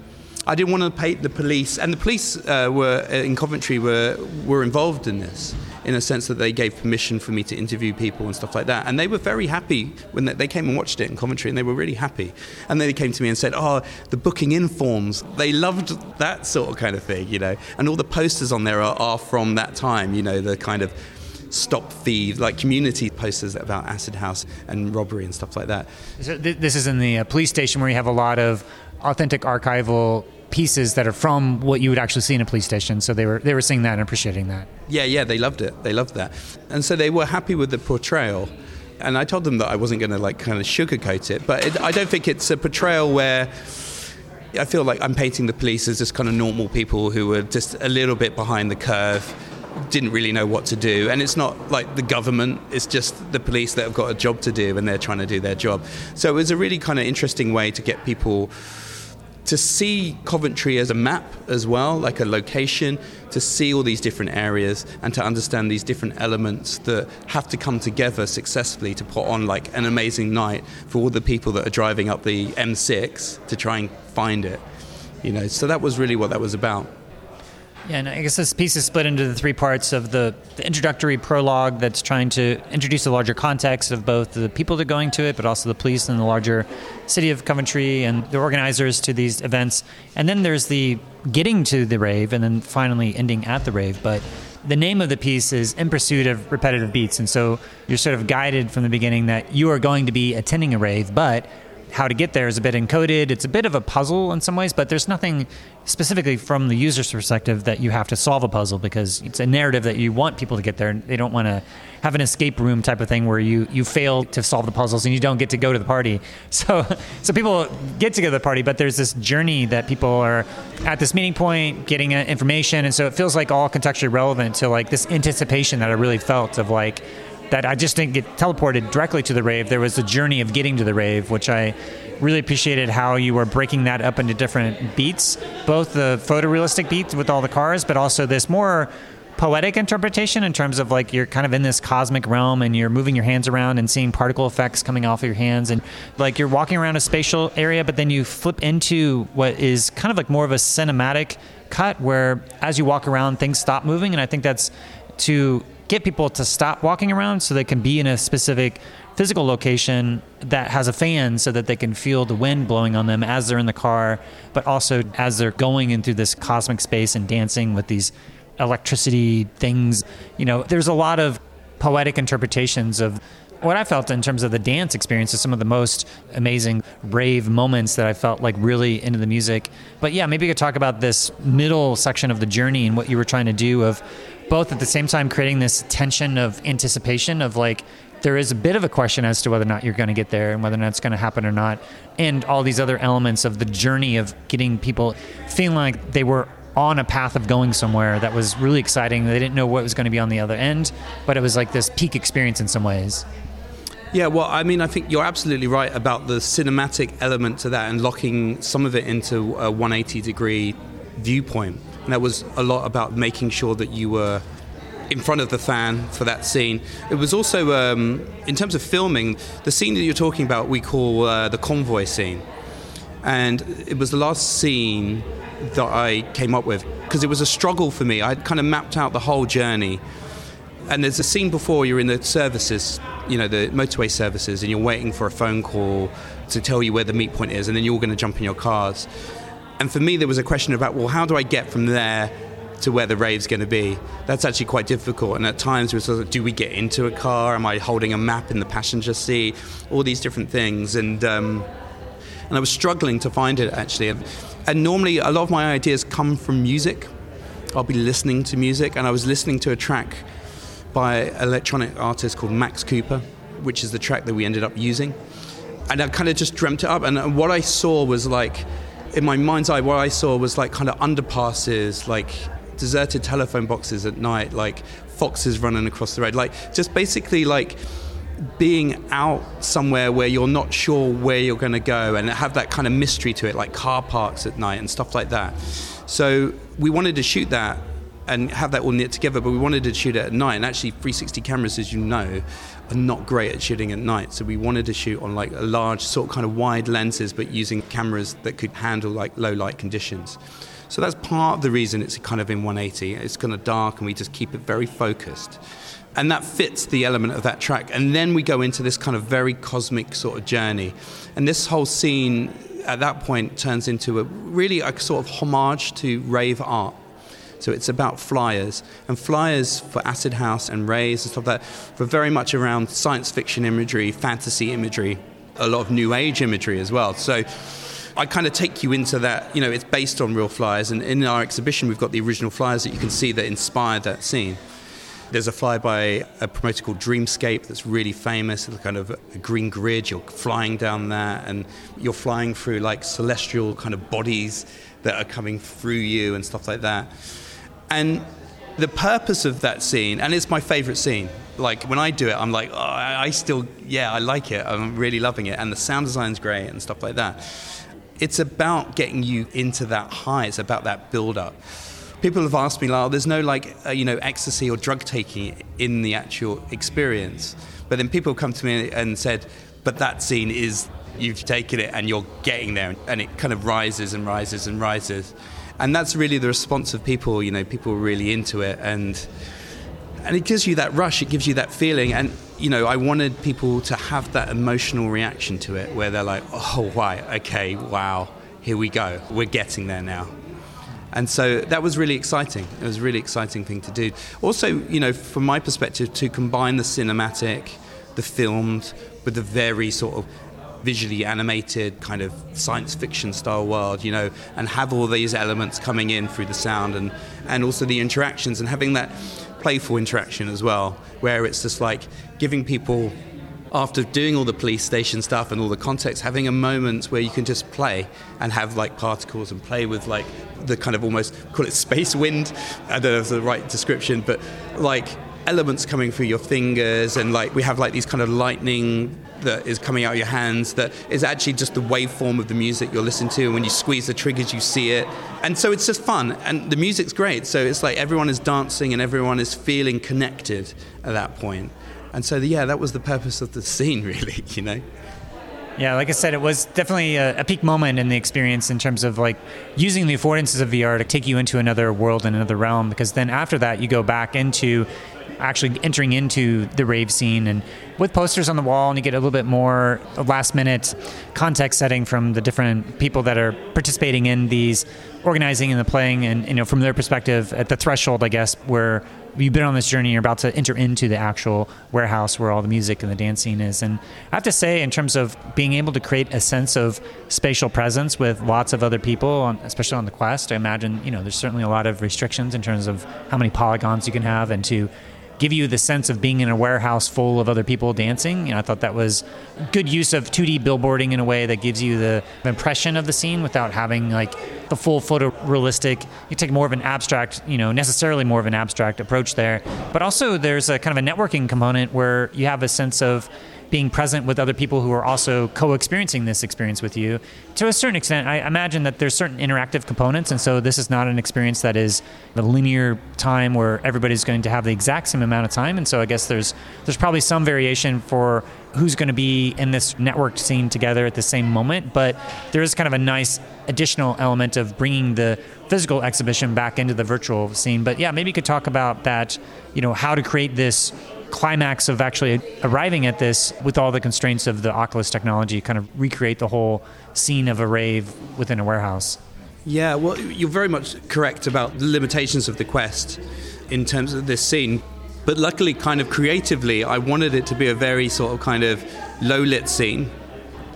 Speaker 3: I didn't want to paint the police, and the police uh, were uh, in Coventry were were involved in this in a sense that they gave permission for me to interview people and stuff like that. And they were very happy when they, came and watched it in Coventry, and they were really happy. And then they came to me and said, "Oh, the booking in forms." They loved that sort of kind of thing, you know. And all the posters on there are, are from that time, you know, the kind of stop thieves, like community posters about acid house and robbery and stuff like that.
Speaker 4: So this is in the uh, police station where you have a lot of authentic archival pieces that are from what you would actually see in a police station. So they were they were seeing that and appreciating that.
Speaker 3: Yeah, yeah, they loved it. They loved that, and so they were happy with the portrayal. And I told them that I wasn't going to like kind of sugarcoat it, but it, I don't think it's a portrayal where I feel like I'm painting the police as just kind of normal people who were just a little bit behind the curve, didn't really know what to do. And it's not like the government, it's just the police that have got a job to do and they're trying to do their job. So it was a really kind of interesting way to get people to see Coventry as a map as well, like a location, to see all these different areas and to understand these different elements that have to come together successfully to put on like an amazing night for all the people that are driving up the M6 to try and find it. You know, so that was really what that was about.
Speaker 4: Yeah, and I guess this piece is split into the three parts of the, the, introductory prologue that's trying to introduce the larger context of both the people that are going to it, but also the police and the larger city of Coventry and the organizers to these events. And then there's the getting to the rave and then finally ending at the rave. But the name of the piece is In Pursuit of Repetitive Beats. And so you're sort of guided from the beginning that you are going to be attending a rave, but how to get there is a bit encoded. It's a bit of a puzzle in some ways, but there's nothing specifically from the user's perspective that you have to solve a puzzle because it's a narrative that you want people to get there. They don't want to have an escape room type of thing where you, you fail to solve the puzzles and you don't get to go to the party. So so people get to go to the party, but there's this journey that people are at this meeting point getting uh, information, and so it feels like all contextually relevant to like this anticipation that I really felt of like that I just didn't get teleported directly to the rave. There was a journey of getting to the rave, which I really appreciated how you were breaking that up into different beats, both the photorealistic beats with all the cars, but also this more poetic interpretation in terms of like you're kind of in this cosmic realm and you're moving your hands around and seeing particle effects coming off of your hands and like you're walking around a spatial area but then you flip into what is kind of like more of a cinematic cut where as you walk around things stop moving and I think that's to get people to stop walking around so they can be in a specific physical location that has a fan so that they can feel the wind blowing on them as they're in the car, but also as they're going into this cosmic space and dancing with these electricity things. You know, there's a lot of poetic interpretations of what I felt in terms of the dance experience is some of the most amazing rave moments that I felt like really into the music. But yeah, maybe you could talk about this middle section of the journey and what you were trying to do of both at the same time creating this tension of anticipation of like there is a bit of a question as to whether or not you're going to get there and whether or not it's going to happen or not. And all these other elements of the journey of getting people feeling like they were on a path of going somewhere that was really exciting. They didn't know what was going to be on the other end but it was like this peak experience in some ways.
Speaker 3: Yeah, well, I mean, I think you're absolutely right about the cinematic element to that and locking some of it into a 180 degree viewpoint. And that was a lot about making sure that you were in front of the fan for that scene. It was also, um, in terms of filming, the scene that you're talking about we call uh, the convoy scene. And it was the last scene that I came up with because it was a struggle for me. I kind of mapped out the whole journey. And there's a scene before you're in the services, you know, the motorway services, and you're waiting for a phone call to tell you where the meet point is, and then you're all going to jump in your cars. And for me, there was a question about, well, how do I get from there to where the rave's going to be? That's actually quite difficult. And at times, we sort of, do we get into a car? Am I holding a map in the passenger seat? All these different things. And, um, and I was struggling to find it actually. And, and normally, a lot of my ideas come from music. I'll be listening to music, and I was listening to a track by electronic artist called Max Cooper, which is the track that we ended up using. And I kind of just dreamt it up, and what I saw was like in my mind's eye, what I saw was like kind of underpasses, like deserted telephone boxes at night, like foxes running across the road, like just basically like being out somewhere where you're not sure where you're going to go and have that kind of mystery to it, like car parks at night and stuff like that. So we wanted to shoot that and have that all knit together, but we wanted to shoot it at night. And actually, 360 cameras, as you know, are not great at shooting at night. So we wanted to shoot on like a large, sort of kind of wide lenses, but using cameras that could handle like low light conditions. So that's part of the reason it's kind of in 180. It's kind of dark, and we just keep it very focused. And that fits the element of that track. And then we go into this kind of very cosmic sort of journey. And this whole scene at that point turns into a really a sort of homage to rave art so it's about flyers. And flyers for Acid House and Rays and stuff like that were very much around science fiction imagery, fantasy imagery, a lot of new age imagery as well. So I kind of take you into that, you know, it's based on real flyers. And in our exhibition, we've got the original flyers that you can see that inspired that scene. There's a fly by a promoter called Dreamscape that's really famous. It's kind of a green grid. You're flying down that, and you're flying through like celestial kind of bodies that are coming through you and stuff like that. And the purpose of that scene, and it's my favorite scene. Like when I do it, I'm like, oh, I still, yeah, I like it. I'm really loving it, and the sound design's great and stuff like that. It's about getting you into that high. It's about that build up people have asked me, like, there's no like, uh, you know, ecstasy or drug taking in the actual experience. But then people come to me and said, but that scene is you've taken it and you're getting there, and it kind of rises and rises and rises, and that's really the response of people. You know, people really into it, and and it gives you that rush, it gives you that feeling, and you know, I wanted people to have that emotional reaction to it, where they're like, oh, why? okay, wow, here we go, we're getting there now. And so that was really exciting. It was a really exciting thing to do. Also, you know, from my perspective, to combine the cinematic, the filmed, with the very sort of visually animated kind of science fiction style world, you know, and have all these elements coming in through the sound and, and also the interactions and having that playful interaction as well, where it's just like giving people after doing all the police station stuff and all the context, having a moment where you can just play and have like particles and play with like the kind of almost call it space wind. I don't know if it's the right description, but like elements coming through your fingers and like we have like these kind of lightning that is coming out of your hands that is actually just the waveform of the music you're listening to and when you squeeze the triggers you see it and so it's just fun and the music's great so it's like everyone is dancing and everyone is feeling connected at that point. and so, yeah, that was the purpose of the scene, really, you know?
Speaker 4: Yeah, like I said, it was definitely a, a, peak moment in the experience in terms of like using the affordances of VR to take you into another world and another realm. Because then after that, you go back into actually entering into the rave scene and with posters on the wall, and you get a little bit more last minute context setting from the different people that are participating in these organizing and the playing, and you know from their perspective at the threshold, I guess, where you've been on this journey, you're about to enter into the actual warehouse where all the music and the dance scene is. And I have to say, in terms of being able to create a sense of spatial presence with lots of other people, on, especially on the Quest, I imagine you know there's certainly a lot of restrictions in terms of how many polygons you can have, and to give you the sense of being in a warehouse full of other people dancing. You know, I thought that was good use of 2D billboarding in a way that gives you the impression of the scene without having like the full photorealistic. You take more of an abstract, you know, necessarily more of an abstract approach there. But also there's a kind of a networking component where you have a sense of being present with other people who are also co-experiencing this experience with you to a certain extent i imagine that there's certain interactive components and so this is not an experience that is a linear time where everybody's going to have the exact same amount of time and so i guess there's there's probably some variation for who's going to be in this networked scene together at the same moment but there is kind of a nice additional element of bringing the physical exhibition back into the virtual scene. But yeah maybe you could talk about that you know how to create this climax of actually arriving at this with all the constraints of the Oculus technology, kind of recreate the whole scene of a rave within a warehouse.
Speaker 3: Yeah, well, you're very much correct about the limitations of the Quest in terms of this scene. But luckily, kind of creatively, I wanted it to be a very sort of kind of low lit scene.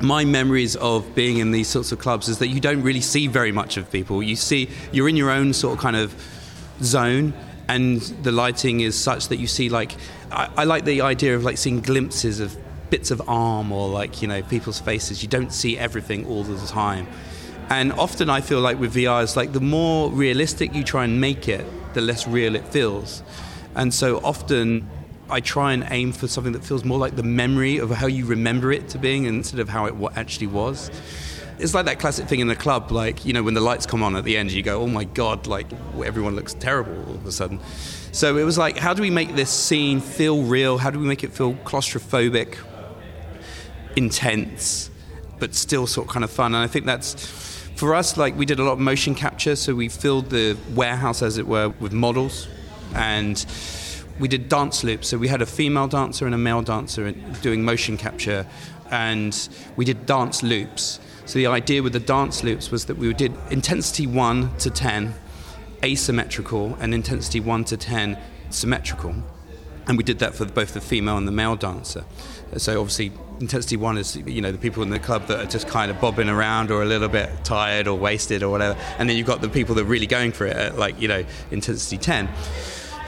Speaker 3: My memories of being in these sorts of clubs is that you don't really see very much of people. You see, you're in your own sort of kind of zone and the lighting is such that you see like I, I, like the idea of like seeing glimpses of bits of arm or like you know people's faces. You don't see everything all the time. And often i feel like with vr it's like the more realistic you try and make it the less real it feels. And so often I try and aim for something that feels more like the memory of how you remember it to being instead of how it actually was it's like that classic thing in the club, like you know when the lights come on at the end, you go, "Oh my god!" Like everyone looks terrible all of a sudden. So it was like, how do we make this scene feel real? How do we make it feel claustrophobic, intense, but still sort of kind of fun? And I think that's for us. Like we did a lot of motion capture, so we filled the warehouse, as it were, with models, and we did dance loops. So we had a female dancer and a male dancer doing motion capture, and we did dance loops. So the idea with the dance loops was that we did intensity 1 to 10 asymmetrical and intensity 1 to 10 symmetrical. And we did that for both the female and the male dancer. So obviously intensity 1 is you know the people in the club that are just kind of bobbing around or a little bit tired or wasted or whatever. And then you've got the people that are really going for it at like you know intensity 10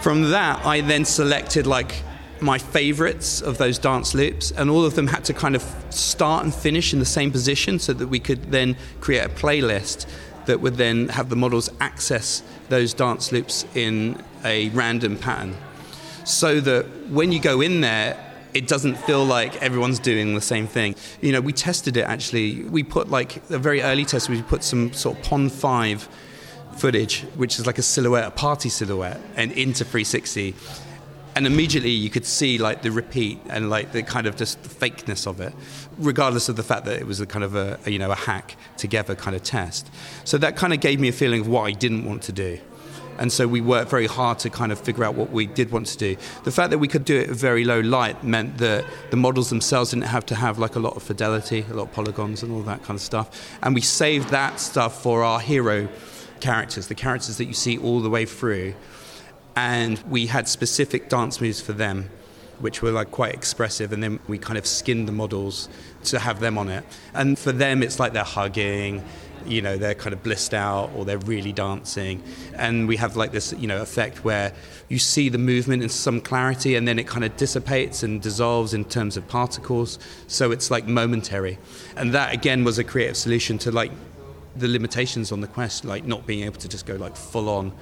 Speaker 3: From that, I then selected like my favorites of those dance loops, and all of them had to kind of start and finish in the same position so that we could then create a playlist that would then have the models access those dance loops in a random pattern. So that when you go in there, it doesn't feel like everyone's doing the same thing. You know, we tested it actually. We put like a very early test, we put some sort of Pond 5 footage, which is like a silhouette, a party silhouette, and into 360 and immediately you could see like the repeat and like the kind of just the fakeness of it regardless of the fact that it was a kind of a, a, you know a hack together kind of test so that kind of gave me a feeling of what i didn't want to do and so we worked very hard to kind of figure out what we did want to do. The fact that we could do it at very low light meant that the models themselves didn't have to have like a lot of fidelity, a lot of polygons, and all that kind of stuff. And we saved that stuff for our hero characters, the characters that you see all the way through and we had specific dance moves for them which were like quite expressive and then we kind of skinned the models to have them on it. And for them it's like they're hugging you know they're kind of blissed out or they're really dancing. And we have like this you know effect where you see the movement in some clarity and then it kind of dissipates and dissolves in terms of particles. So it's like momentary. And that again was a creative solution to like the limitations on the quest like not being able to just go like full on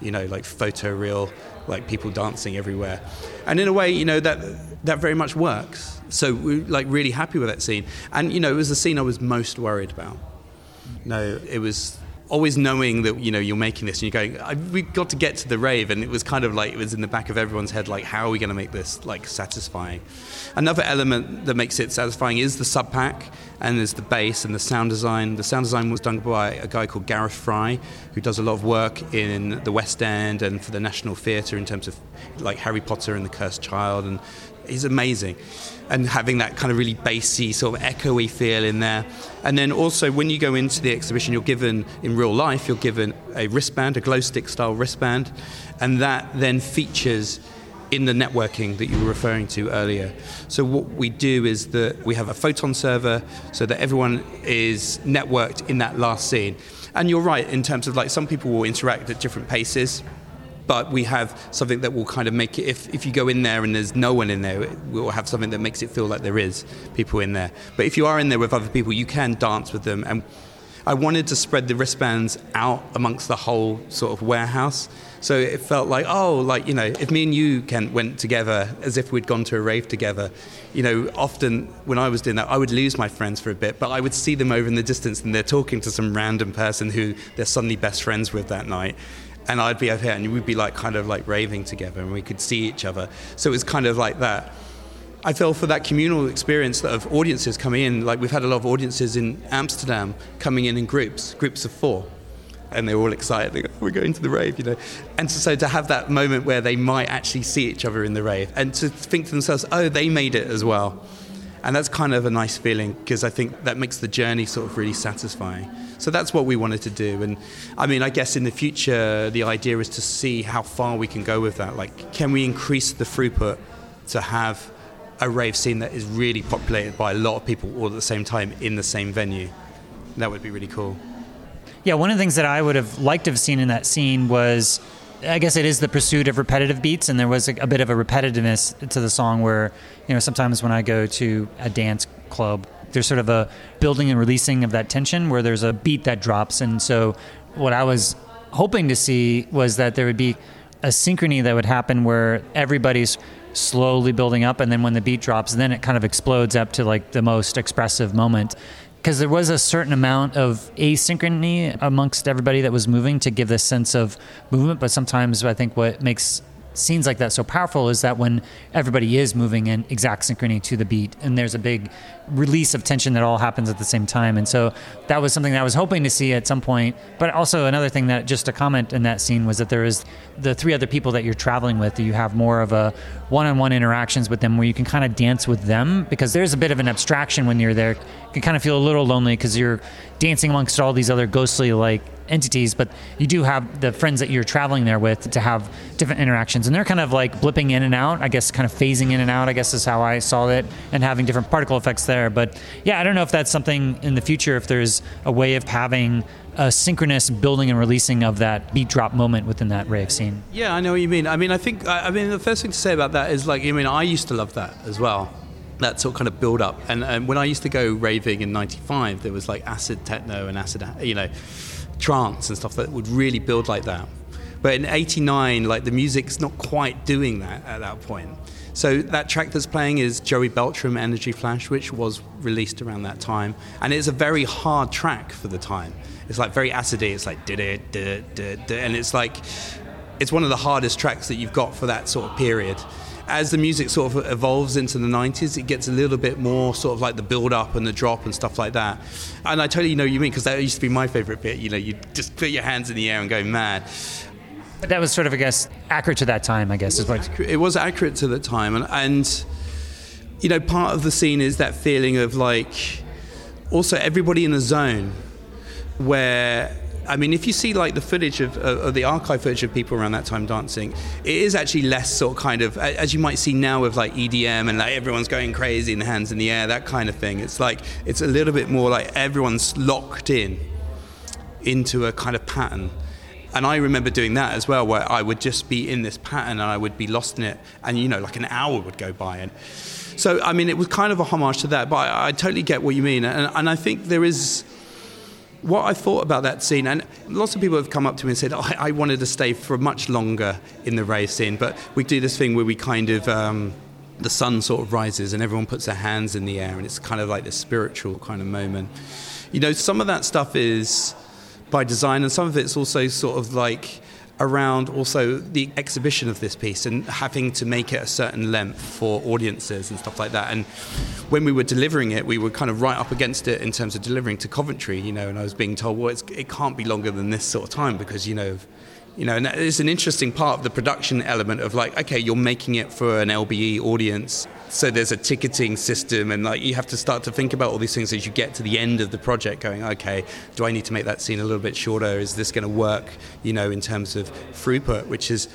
Speaker 3: you know, like photo real, like people dancing everywhere. And in a way, you know, that that very much works. So we're like really happy with that scene. And you know, it was the scene I was most worried about. No, it was always knowing that you know you're making this and you're going we got to get to the rave and it was kind of like it was in the back of everyone's head like how are we going to make this like satisfying? Another element that makes it satisfying is the SubPac and there's the bass and the sound design. The sound design was done by a guy called Gareth Fry who does a lot of work in the West End and for the National Theatre in terms of like Harry Potter and the Cursed Child and he's amazing and having that kind of really bassy, sort of echoey feel in there. And then also, when you go into the exhibition, you're given, in real life, you're given a wristband, a glow stick style wristband, and that then features in the networking that you were referring to earlier. So what we do is that we have a photon server so that everyone is networked in that last scene. And you're right in terms of like some people will interact at different paces but we have something that will kind of make it if, if you go in there and there's no one in there we'll have something that makes it feel like there is people in there. But if you are in there with other people you can dance with them. And I wanted to spread the wristbands out amongst the whole sort of warehouse. So it felt like oh like you know if me and you Kent went together as if we'd gone to a rave together you know often when I was doing that I would lose my friends for a bit but I would see them over in the distance and they're talking to some random person who they're suddenly best friends with that night and I'd be over here, and we'd be like kind of like raving together, and we could see each other. So it was kind of like that. I feel for that communal experience of audiences coming in. Like we've had a lot of audiences in Amsterdam coming in in groups, groups of four, and they're all excited. They go, oh, We're going to the rave, you know. And so, so to have that moment where they might actually see each other in the rave, and to think to themselves, "Oh, they made it as well." And that's kind of a nice feeling because I think that makes the journey sort of really satisfying. So that's what we wanted to do. And I mean, I guess in the future, the idea is to see how far we can go with that. Like, can we increase the throughput to have a rave scene that is really populated by a lot of people all at the same time in the same venue? That would be really cool.
Speaker 4: Yeah, one of the things that I would have liked to have seen in that scene was I guess it is the pursuit of repetitive beats, and there was a, a, bit of a repetitiveness to the song where, you know, sometimes when I go to a dance club, there's sort of a building and releasing of that tension where there's a beat that drops. And so, what I was hoping to see was that there would be a synchrony that would happen where everybody's slowly building up, and then when the beat drops, then it kind of explodes up to like the most expressive moment because there was a certain amount of asynchrony amongst everybody that was moving to give this sense of movement. But sometimes I think what makes scenes like that so powerful is that when everybody is moving in exact synchrony to the beat and there's a big release of tension that all happens at the same time. And so that was something that i was hoping to see at some point. But also another thing that just a comment in that scene was that there is the three other people that you're traveling with you have more of a one-on-one interactions with them where you can kind of dance with them because there's a bit of an abstraction when you're there. You can kind of feel a little lonely because you're dancing amongst all these other ghostly like entities, but you do have the friends that you're traveling there with to have different interactions. And they're kind of like blipping in and out, I guess, kind of phasing in and out, I guess is how I saw it, and having different particle effects there. But yeah, I don't know if that's something in the future, if there's a way of having a synchronous building and releasing of that beat drop moment within that rave scene.
Speaker 3: Yeah, I know what you mean. I mean, I think, I mean, the first thing to say about that is like, I mean, I used to love that as well. That sort of kind of build up. And, and when I used to go raving in 95, there was like acid techno and acid, you know, trance and stuff that would really build like that. But in 89, like the music's not quite doing that at that point. So that track that's playing is Joey Beltram Energy Flash, which was released around that time. And it's a very hard track for the time. It's like very acidy. It's like did it, did it, and it's like it's one of the hardest tracks that you've got for that sort of period. As the music sort of evolves into the 90s, it gets a little bit more sort of like the build up and the drop and stuff like that. And I totally know what you mean because that used to be my favorite bit. You know, you just put your hands in the air and go mad.
Speaker 4: But that was sort of, I guess, accurate to that time, I guess. Is what
Speaker 3: It was accurate to the time, and, and you know, part of the scene is that feeling of like also everybody in a zone where I mean, if you see like the footage of, of, of the archive footage of people around that time dancing, it is actually less sort of kind of as you might see now with like EDM and like everyone's going crazy and hands in the air, that kind of thing. It's like it's a little bit more like everyone's locked in into a kind of pattern. And I remember doing that as well, where I would just be in this pattern and I would be lost in it, and you know, like an hour would go by, and so I mean, it was kind of a homage to that. But I, I totally get what you mean, and, and I think there is what I thought about that scene, and lots of people have come up to me and said, oh, I wanted to stay for much longer in the race scene, but we do this thing where we kind of, um, the sun sort of rises and everyone puts their hands in the air, and it's kind of like this spiritual kind of moment. You know, some of that stuff is by design, and some of it's also sort of like around also the exhibition of this piece and having to make it a certain length for audiences and stuff like that. And when we were delivering it, we were kind of right up against it in terms of delivering to Coventry, you know, and I was being told, well, it can't be longer than this sort of time because, you know, you know, and it's an interesting part of the production element of like, okay, you're making it for an LBE audience, so there's a ticketing system, and like you have to start to think about all these things as you get to the end of the project. Going, okay, do I need to make that scene a little bit shorter? Is this going to work? You know, in terms of throughput, which is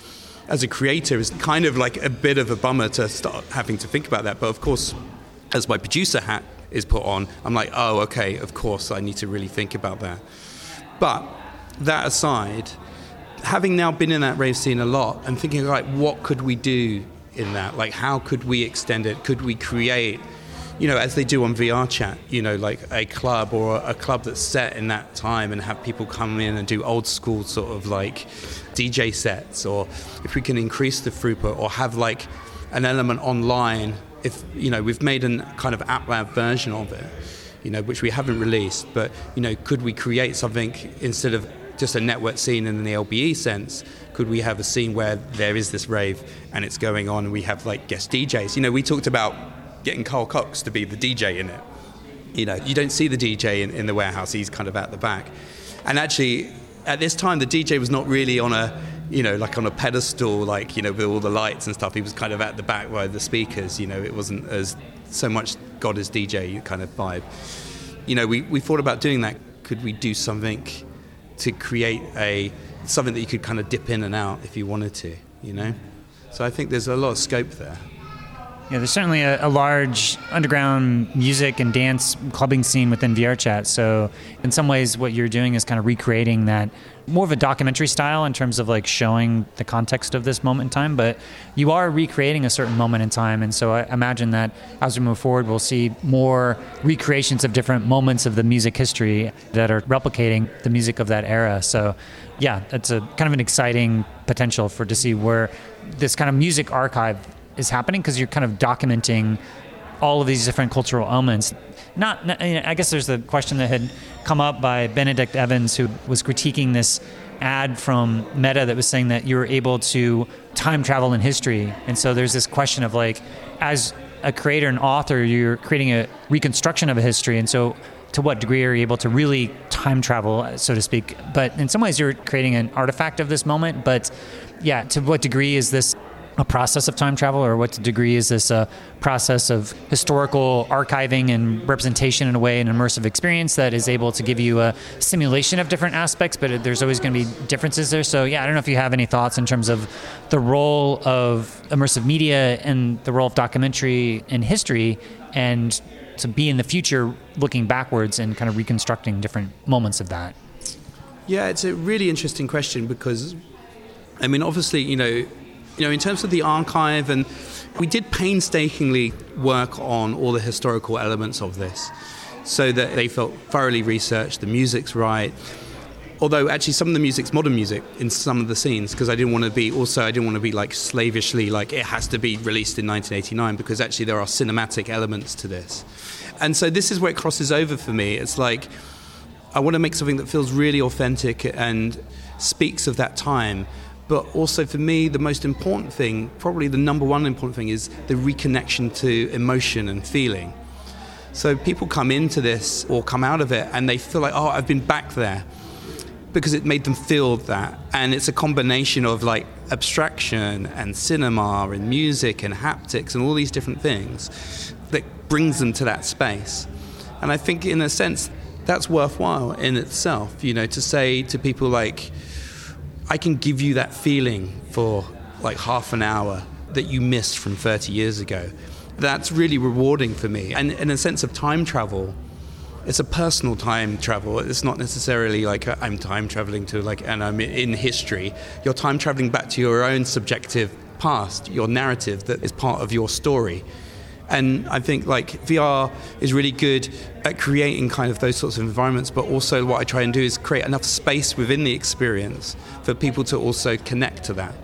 Speaker 3: as a creator is kind of like a bit of a bummer to start having to think about that. But of course, as my producer hat is put on, I'm like, oh, okay, of course, I need to really think about that. But that aside, having now been in that rave scene a lot and thinking, like, what could we do in that? Like, how could we extend it? Could we create, you know, as they do on VRChat, you know, like a club or a club that's set in that time and have people come in and do old school sort of like DJ sets? Or if we can increase the throughput or have like an element online, if, you know, we've made a kind of app lab version of it. You know, which we haven't released, but you know, could we create something instead of just a network scene in the LBE sense, could we have a scene where there is this rave and it's going on and we have like guest DJs? You know, we talked about getting Carl Cox to be the DJ in it. You know, you don't see the DJ in, in the warehouse, he's kind of at the back. And actually, at this time, the DJ was not really on a, you know, like on a pedestal, like, you know, with all the lights and stuff. He was kind of at the back by the speakers, you know, it wasn't as so much God is DJ kind of vibe. You know, we, we thought about doing that. Could we do something to create a something that you could kind of dip in and out if you wanted to, you know? So I think there's a lot of scope there.
Speaker 4: Yeah, there's certainly a, a, large underground music and dance clubbing scene within VRChat. So, in some ways, what you're doing is kind of recreating that more of a documentary style in terms of like showing the context of this moment in time. But you are recreating a certain moment in time. And so, I imagine that as we move forward, we'll see more recreations of different moments of the music history that are replicating the music of that era. So, yeah, that's a kind of an exciting potential for to see where this kind of music archive is happening because you're kind of documenting all of these different cultural elements. Not, I guess there's the question that had come up by Benedict Evans, who was critiquing this ad from Meta that was saying that you were able to time travel in history. And so there's this question of like, as a creator and author, you're creating a reconstruction of a history. And so to what degree are you able to really time travel, so to speak? But in some ways, you're creating an artifact of this moment. But yeah, to what degree is this a process of time travel, or what degree is this a process of historical archiving and representation in a way, an immersive experience that is able to give you a simulation of different aspects, but there's always going to be differences there. So, yeah, I don't know if you have any thoughts in terms of the role of immersive media and the role of documentary in history and to be in the future looking backwards and kind of reconstructing different moments of that.
Speaker 3: Yeah, it's a really interesting question because, I mean, obviously, you know, you know, in terms of the archive, and we did painstakingly work on all the historical elements of this so that they felt thoroughly researched, the music's right. Although actually some of the music's modern music in some of the scenes because I didn't want to be also I didn't want to be like slavishly like it has to be released in 1989 because actually there are cinematic elements to this. And so this is where it crosses over for me. It's like I want to make something that feels really authentic and speaks of that time but also for me, the most important thing, probably the number one important thing, is the reconnection to emotion and feeling. So people come into this or come out of it and they feel like, oh, I've been back there because it made them feel that. And it's a combination of like abstraction and cinema and music and haptics and all these different things that brings them to that space. And I think, in a sense, that's worthwhile in itself, you know, to say to people like, I can give you that feeling for like half an hour that you missed from 30 years ago. That's really rewarding for me. And in a sense of time travel, it's a personal time travel. It's not necessarily like uh, I'm time traveling to like, and I'm in history. You're time traveling back to your own subjective past, your narrative that is part of your story. And I think like VR is really good at creating kind of those sorts of environments, but also what I try and do is create enough space within the experience for people to also connect to that,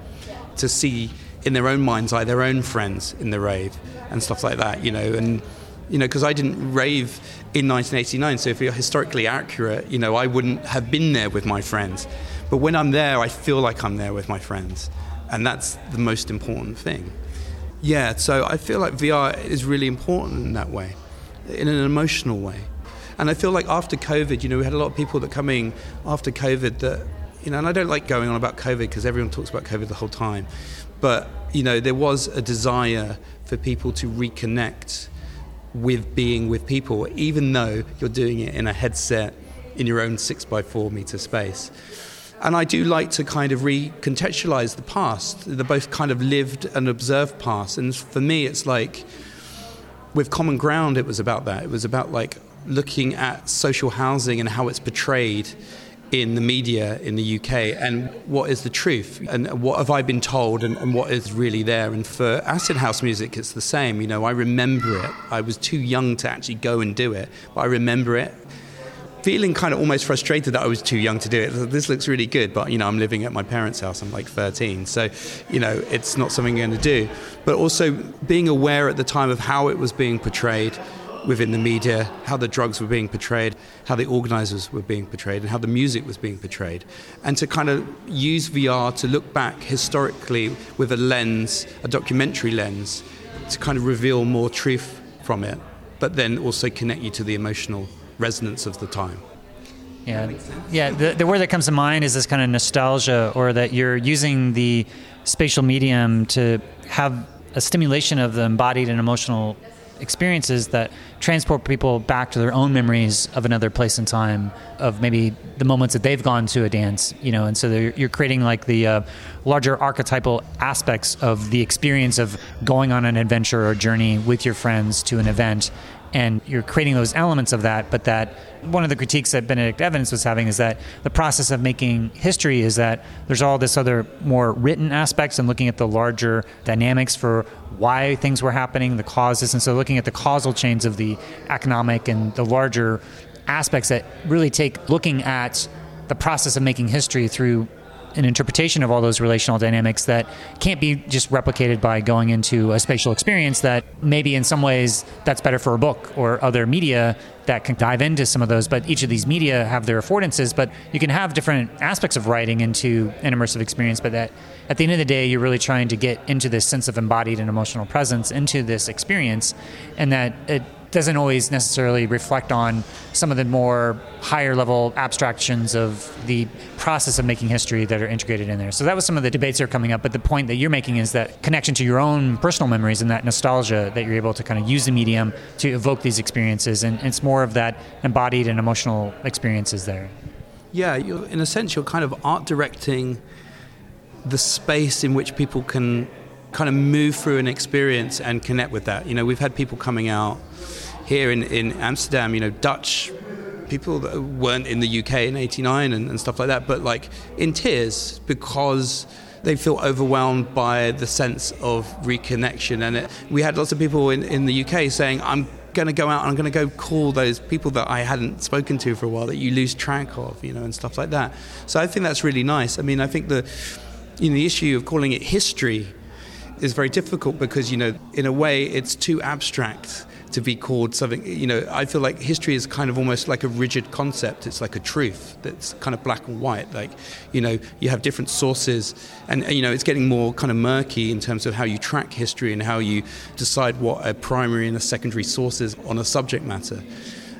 Speaker 3: to see in their own mind's eye their own friends in the rave and stuff like that, you know, and you know, because I didn't rave in 1989, so if you're historically accurate, you know, I wouldn't have been there with my friends. But when I'm there, I feel like I'm there with my friends, and that's the most important thing. Yeah, so I feel like VR is really important in that way, in an emotional way. And I feel like after COVID, you know, we had a lot of people that coming after COVID that, you know, and I don't like going on about COVID because everyone talks about COVID the whole time. But, you know, there was a desire for people to reconnect with being with people, even though you're doing it in a headset in your own six by four meter space. And I do like to kind of recontextualize the past, the both kind of lived and observed past. And for me, it's like with Common Ground, it was about that. It was about like looking at social housing and how it's portrayed in the media in the UK and what is the truth and what have I been told and, and, what is really there. And for acid house music, it's the same. You know, I remember it. I was too young to actually go and do it, but I remember it feeling kind of almost frustrated that I was too young to do it. This looks really good, but you know, I'm living at my parents' house. I'm like 13, so you know, it's not something I'm going to do. But also being aware at the time of how it was being portrayed within the media, how the drugs were being portrayed, how the organizers were being portrayed, and how the music was being portrayed. And to kind of use VR to look back historically with a lens, a documentary lens, to kind of reveal more truth from it, but then also connect you to the emotional resonance of the time.
Speaker 4: Yeah, yeah. The, the word that comes to mind is this kind of nostalgia, or that you're using the spatial medium to have a stimulation of the embodied and emotional experiences that transport people back to their own memories of another place and time of maybe the moments that they've gone to a dance you know and so you're creating like the uh, larger archetypal aspects of the experience of going on an adventure or journey with your friends to an event and you're creating those elements of that but that one of the critiques that benedict evans was having is that the process of making history is that there's all this other more written aspects and looking at the larger dynamics for why things were happening the causes and so looking at the causal chains of the economic and the larger aspects that really take looking at the process of making history through an interpretation of all those relational dynamics that can't be just replicated by going into a spatial experience that maybe in some ways that's better for a book or other media that can dive into some of those. But each of these media have their affordances but you can have different aspects of writing into an immersive experience. But that at the end of the day you're really trying to get into this sense of embodied and emotional presence into this experience and that it doesn't always necessarily reflect on some of the more higher level abstractions of the process of making history that are integrated in there. So that was some of the debates that are coming up. But the point that you're making is that connection to your own personal memories and that nostalgia that you're able to kind of use the medium to evoke these experiences. And it's more of that embodied and emotional experiences there.
Speaker 3: Yeah, in a sense, you're kind of art directing the space in which people can kind of move through an experience and connect with that. You know, we've had people coming out here in, in Amsterdam, you know, Dutch people that weren't in the UK in 89 and, and stuff like that, but like in tears because they feel overwhelmed by the sense of reconnection. And it, we had lots of people in, in the UK saying, I'm going to go out and I'm going to go call those people that I hadn't spoken to for a while that you lose track of, you know, and stuff like that. So I think that's really nice. I mean, I think the, you know, the issue of calling it history is very difficult because, you know, in a way it's too abstract to be called something. You know, I feel like history is kind of almost like a rigid concept. It's like a truth that's kind of black and white. Like, you know, you have different sources, and you know, it's getting more kind of murky in terms of how you track history and how you decide what a primary and a secondary source is on a subject matter.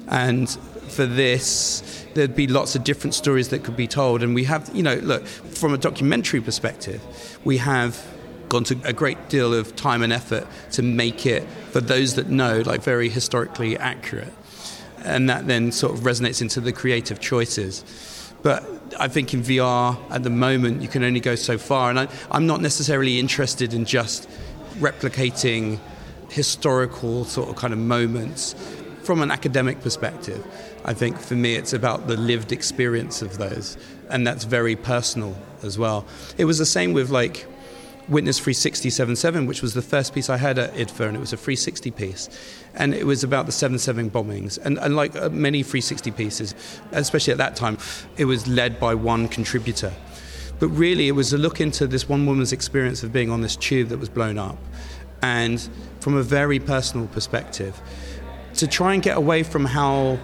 Speaker 3: And for this, there'd be lots of different stories that could be told. And we have, you know, look, from a documentary perspective, we have gone to a great deal of time and effort to make it, for those that know, like very historically accurate. And that then sort of resonates into the creative choices. But I think in VR at the moment, you can only go so far. And I, I'm not necessarily interested in just replicating historical sort of kind of moments from an academic perspective. I think for me, it's about the lived experience of those. And that's very personal as well. It was the same with like Witness 360: 7/7, which was the first piece I had at IDFA, and it was a 360 piece. And it was about the 7 7 bombings. And, and like uh, many 360 pieces, especially at that time, it was led by one contributor. But really, it was a look into this one woman's experience of being on this tube that was blown up. And from a very personal perspective, to try and get away from how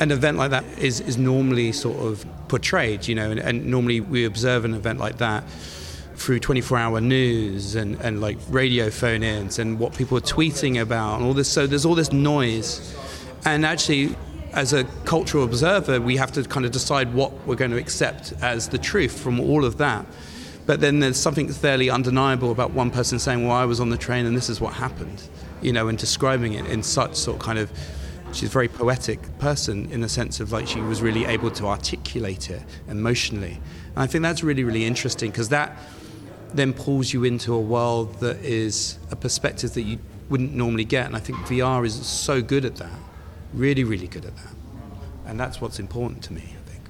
Speaker 3: an event like that is, is normally sort of portrayed, you know, and, and normally we observe an event like that through 24 hour news and, and like radio phone ins and what people are tweeting about and all this. So there's all this noise. And actually, as a cultural observer, we have to kind of decide what we're going to accept as the truth from all of that. But then there's something fairly undeniable about one person saying, Well, I was on the train and this is what happened, you know, and describing it in such sort of kind of she's a very poetic person in the sense of like she was really able to articulate it emotionally. And I think that's really, really interesting because that then pulls you into a world that is a perspective that you wouldn't normally get. And I think VR is so good at that, really, really good at that. And that's what's important to me, I think.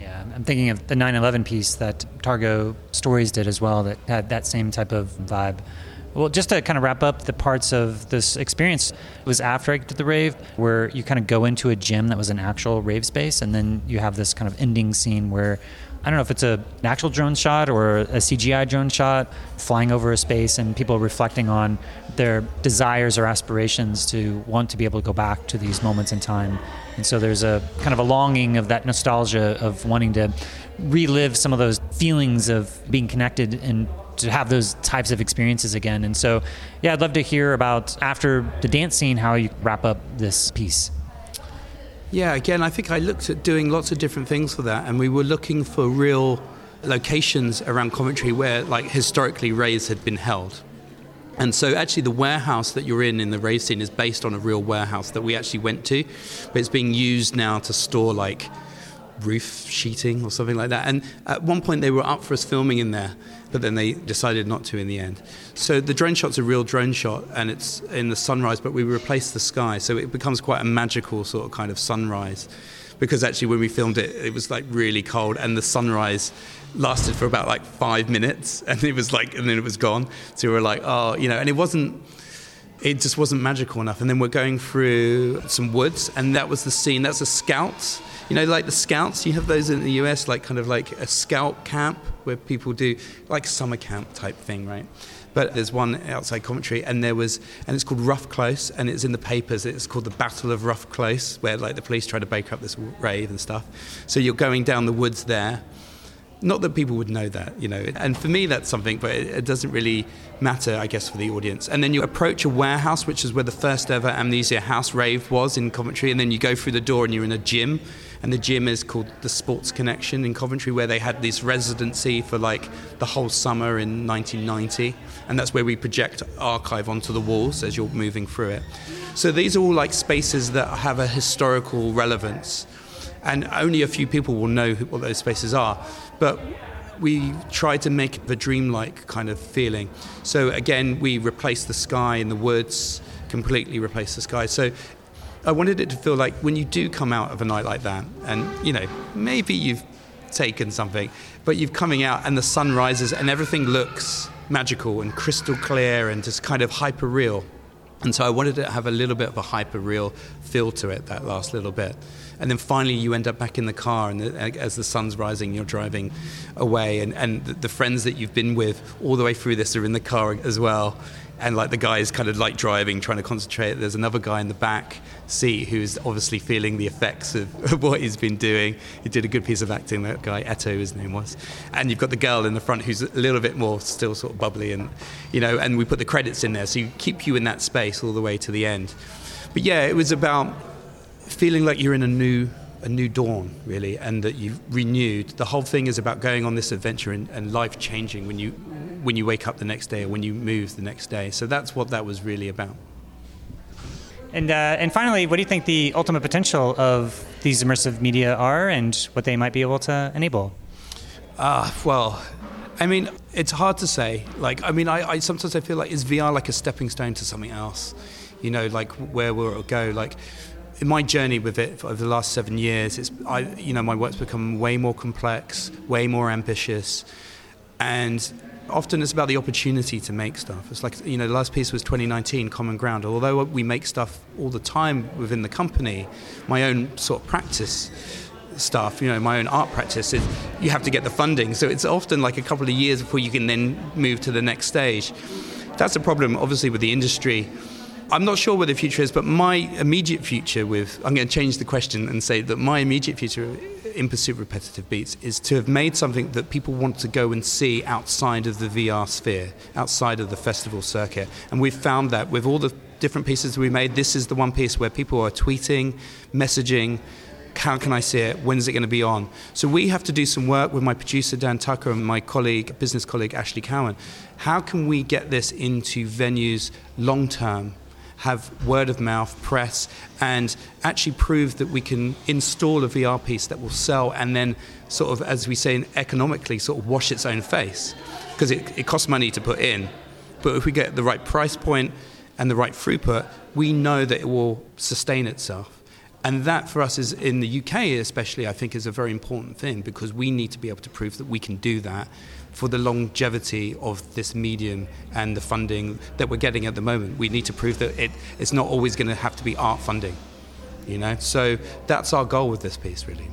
Speaker 4: Yeah, I'm thinking of the 9 11 piece that Targo Stories did as well that had that same type of vibe. Well, just to kind of wrap up the parts of this experience, it was after I did the rave, where you kind of go into a gym that was an actual rave space, and then you have this kind of ending scene where I don't know if it's a, an actual drone shot or a CGI drone shot flying over a space and people reflecting on their desires or aspirations to want to be able to go back to these moments in time. And so there's a kind of a longing of that nostalgia of wanting to relive some of those feelings of being connected and to have those types of experiences again. And so, yeah, I'd love to hear about after the dance scene how you wrap up this piece.
Speaker 3: Yeah, again, I think I looked at doing lots of different things for that, and we were looking for real locations around Coventry where, like, historically raves had been held. And so, actually, the warehouse that you're in in the rave scene is based on a real warehouse that we actually went to, but it's being used now to store like roof sheeting or something like that. And at one point, they were up for us filming in there, but then they decided not to in the end. So the drone shot's a real drone shot, and it's in the sunrise, but we replaced the sky, so it becomes quite a magical sort of kind of sunrise. Because actually, when we filmed it, it was like really cold, and the sunrise lasted for about like five minutes, and it was like, and then it was gone. So we were like, oh, you know, and it wasn't it just wasn't magical enough. And then we're going through some woods, and that was the scene. That's a scout you know, like the scouts, you have those in the US, like kind of like a scout camp where people do like summer camp type thing, right? But there's one outside Coventry, and there was, and it's called Rough Close, and it's in the papers. It's called the Battle of Rough Close, where like the police try to break up this rave and stuff. So you're going down the woods there. Not that people would know that, you know. And for me, that's something, but it, it doesn't really matter, I guess, for the audience. And then you approach a warehouse, which is where the first ever Amnesia House rave was in Coventry. And then you go through the door and you're in a gym. And the gym is called the Sports Connection in Coventry, where they had this residency for like the whole summer in 1990. And that's where we project archive onto the walls as you're moving through it. So these are all like spaces that have a historical relevance. And only a few people will know what those spaces are. But we try to make the dreamlike kind of feeling. So again, we replace the sky in the woods, completely replace the sky. So I wanted it to feel like when you do come out of a night like that, and you know, maybe you've taken something, but you're coming out and the sun rises and everything looks magical and crystal clear and just kind of hyper real. And so I wanted it to have a little bit of a hyper real feel to it, that last little bit. And then finally, you end up back in the car, and as the sun's rising, you're driving away, and, and the friends that you've been with all the way through this are in the car as well and like the guy is kind of like driving, trying to concentrate. There's another guy in the back seat who's obviously feeling the effects of, what he's been doing. He did a good piece of acting. That guy Eto, his name was, and you've got the girl in the front who's a little bit more still sort of bubbly, and you know, and we put the credits in there, so you keep you in that space all the way to the end. But yeah, it was about feeling like you're in a new a new dawn, really, and that you've renewed. The whole thing is about going on this adventure and, and life changing when you when you wake up the next day or when you move the next day. So that's what that was really about.
Speaker 4: And uh, and finally, what do you think the ultimate potential of these immersive media are, and what they might be able to enable?
Speaker 3: Ah, uh, well, I mean, it's hard to say. Like, I mean, I, I, sometimes I feel like is VR like a stepping stone to something else? You know, like where will it go? Like, in my journey with it over the last seven years, it's I, you know, my work's become way more complex, way more ambitious, and often it's about the opportunity to make stuff. It's like, you know, the last piece was 2019, Common Ground. Although we make stuff all the time within the company, my own sort of practice stuff, you know, my own art practice, is you have to get the funding. So it's often like a couple of years before you can then move to the next stage. That's a problem, obviously, with the industry. I'm not sure where the future is, but my immediate future with, I'm going to change the question and say that my immediate future in Pursuit of Repetitive Beats is to have made something that people want to go and see outside of the VR sphere, outside of the festival circuit. And we've found that with all the different pieces we made, this is the one piece where people are tweeting, messaging, how can I see it? When is it going to be on? So we have to do some work with my producer Dan Tucker and my colleague, business colleague Ashley Cowan. How can we get this into venues long term have word of mouth, press, and actually prove that we can install a VR piece that will sell and then sort of, as we say, economically sort of wash its own face. Because it, it costs money to put in. But if we get the right price point and the right throughput, we know that it will sustain itself. And that for us is in the UK especially, I think is a very important thing because we need to be able to prove that we can do that for the longevity of this medium and the funding that we're getting at the moment. We need to prove that it, it's not always going to have to be art funding, you know. So that's our goal with this piece, really.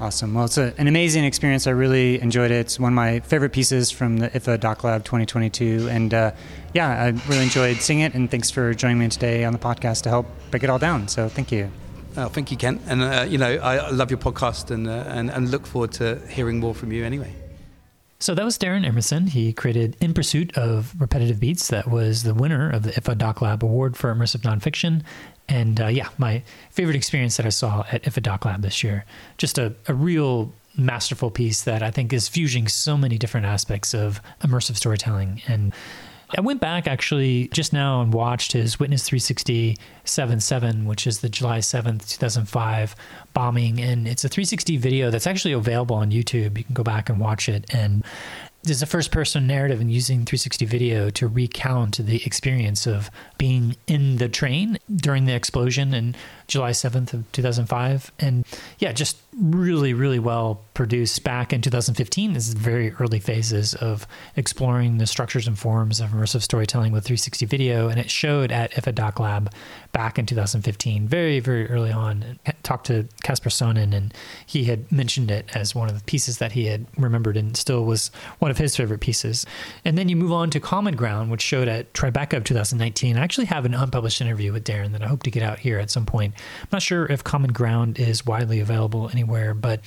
Speaker 4: Awesome. Well, it's a, an amazing experience. I really enjoyed it. It's one of my favorite pieces from the IDFA Doc Lab 2022. And uh, yeah, I really enjoyed seeing it. And thanks for joining me today on the podcast to help break it all down. So thank you.
Speaker 3: Oh, thank you, Kent. And, uh, you know, I love your podcast and, uh, and, and look forward to hearing more from you anyway.
Speaker 2: So that was Darren Emerson. He created In Pursuit of Repetitive Beats. That was the winner of the IDFA Doc Lab Award for Immersive Nonfiction. And uh, yeah, my favorite experience that I saw at IDFA Doc Lab this year. Just a, a real masterful piece that I think is fusing so many different aspects of immersive storytelling. And I went back actually just now and watched his Witness 360 7 which is the July 7th, 2005 bombing. And it's a 360 video that's actually available on YouTube. You can go back and watch it. And there's a first person narrative and using 360 video to recount the experience of being in the train during the explosion in July 7th of 2005. And yeah, just really, really well produced back in 2015. This is very early phases of exploring the structures and forms of immersive storytelling with 360 video. And it showed at IDFA Doc Lab back in 2015, very, very early on. I talked to Casper Sonnen, and he had mentioned it as one of the pieces that he had remembered and still was one of his favorite pieces. And then you move on to Common Ground, which showed at Tribeca of 2019. I actually have an unpublished interview with Darren that I hope to get out here at some point. I'm not sure if Common Ground is widely available anywhere, but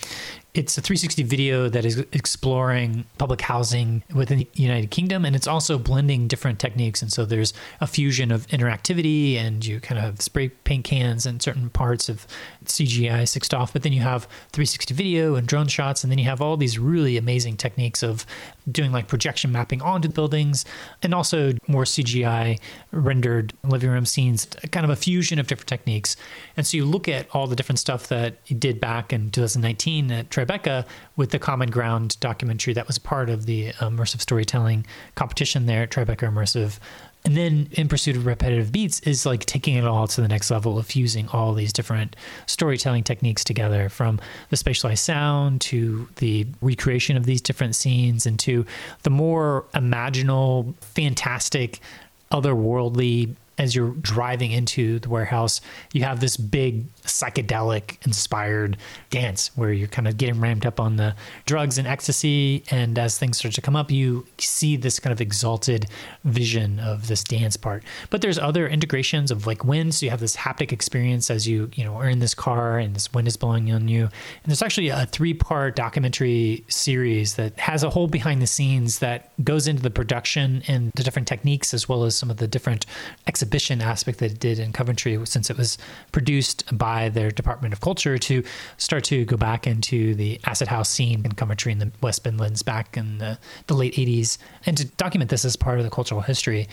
Speaker 2: it's a 360 video that is exploring public housing within the United Kingdom, and it's also blending different techniques. And so there's a fusion of interactivity, and you kind of have spray paint cans and certain parts of CGI sixed off, but then you have 360 video and drone shots, and then you have all these really amazing techniques of doing like projection mapping onto buildings, and also more CGI rendered living room scenes, kind of a fusion of different techniques. And so you look at all the different stuff that he did back in 2019 at Tribeca with the Common Ground documentary that was part of the um, immersive storytelling competition there at Tribeca Immersive. And then In Pursuit of Repetitive Beats is like taking it all to the next level of fusing all these different storytelling techniques together from the spatialized sound to the recreation of these different scenes and to the more imaginal, fantastic, otherworldly as you're driving into the warehouse, you have this big psychedelic inspired dance where you're kind of getting ramped up on the drugs and ecstasy. And as things start to come up, you see this kind of exalted vision of this dance part. But there's other integrations of like wind. So you have this haptic experience as you, you know, are in this car and this wind is blowing on you. And there's actually a three part documentary series that has a whole behind the scenes that goes into the production and the different techniques as well as some of the different exhibitions exhibition aspect that it did in Coventry, since it was produced by their Department of Culture, to start to go back into the acid house scene in Coventry in the West Midlands back in the, the late 80s, and to document this as part of the cultural history.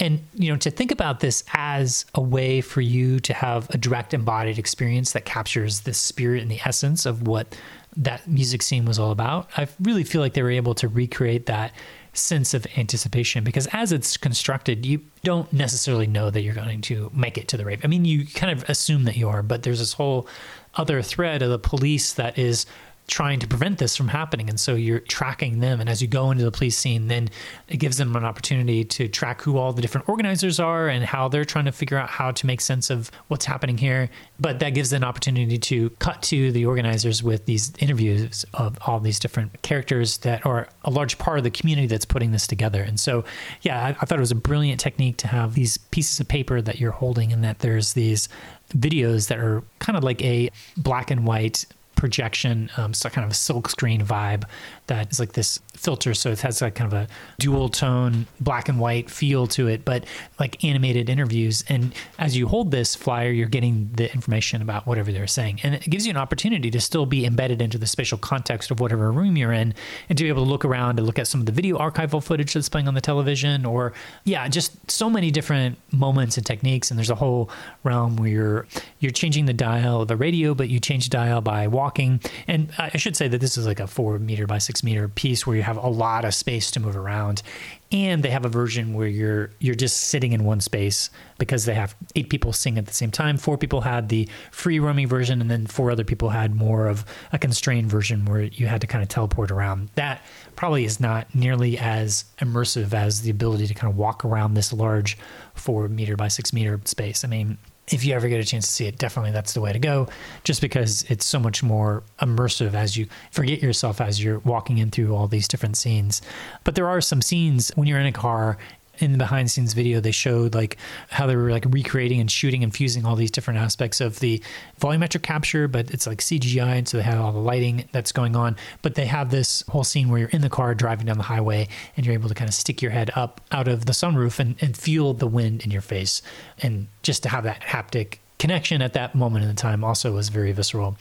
Speaker 2: And you know, to think about this as a way for you to have a direct embodied experience that captures the spirit and the essence of what that music scene was all about. I really feel like they were able to recreate that sense of anticipation because as it's constructed, you don't necessarily know that you're going to make it to the rave. I mean, you kind of assume that you are, but there's this whole other thread of the police that is trying to prevent this from happening. And so you're tracking them. And as you go into the police scene, then it gives them an opportunity to track who all the different organizers are and how they're trying to figure out how to make sense of what's happening here. But that gives an opportunity to cut to the organizers with these interviews of all these different characters that are a large part of the community that's putting this together. And so, yeah, I, I thought it was a brilliant technique to have these pieces of paper that you're holding and that there's these videos that are kind of like a black and white projection, um, so kind of a silk screen vibe that is like this filter. So it has like kind of a dual tone black and white feel to it, but like animated interviews. And as you hold this flyer, you're getting the information about whatever they're saying. And it gives you an opportunity to still be embedded into the spatial context of whatever room you're in and to be able to look around and look at some of the video archival footage that's playing on the television or, yeah, just so many different moments and techniques. And there's a whole realm where you're, you're changing the dial of a radio, but you change the dial by walking. And I should say that this is like a four meter by six meter piece where you have a lot of space to move around. And they have a version where you're you're just sitting in one space because they have eight people sing at the same time. Four people had the free roaming version and then four other people had more of a constrained version where you had to kind of teleport around. That probably is not nearly as immersive as the ability to kind of walk around this large four meter by six meter space. I mean if you ever get a chance to see it, definitely that's the way to go, just because it's so much more immersive as you forget yourself as you're walking in through all these different scenes. But there are some scenes when you're in a car in the behind scenes video they showed like how they were like recreating and shooting and fusing all these different aspects of the volumetric capture but it's like cgi and so they have all the lighting that's going on. But they have this whole scene where you're in the car driving down the highway and you're able to kind of stick your head up out of the sunroof and, and feel the wind in your face. And just to have that haptic connection at that moment in the time also was very visceral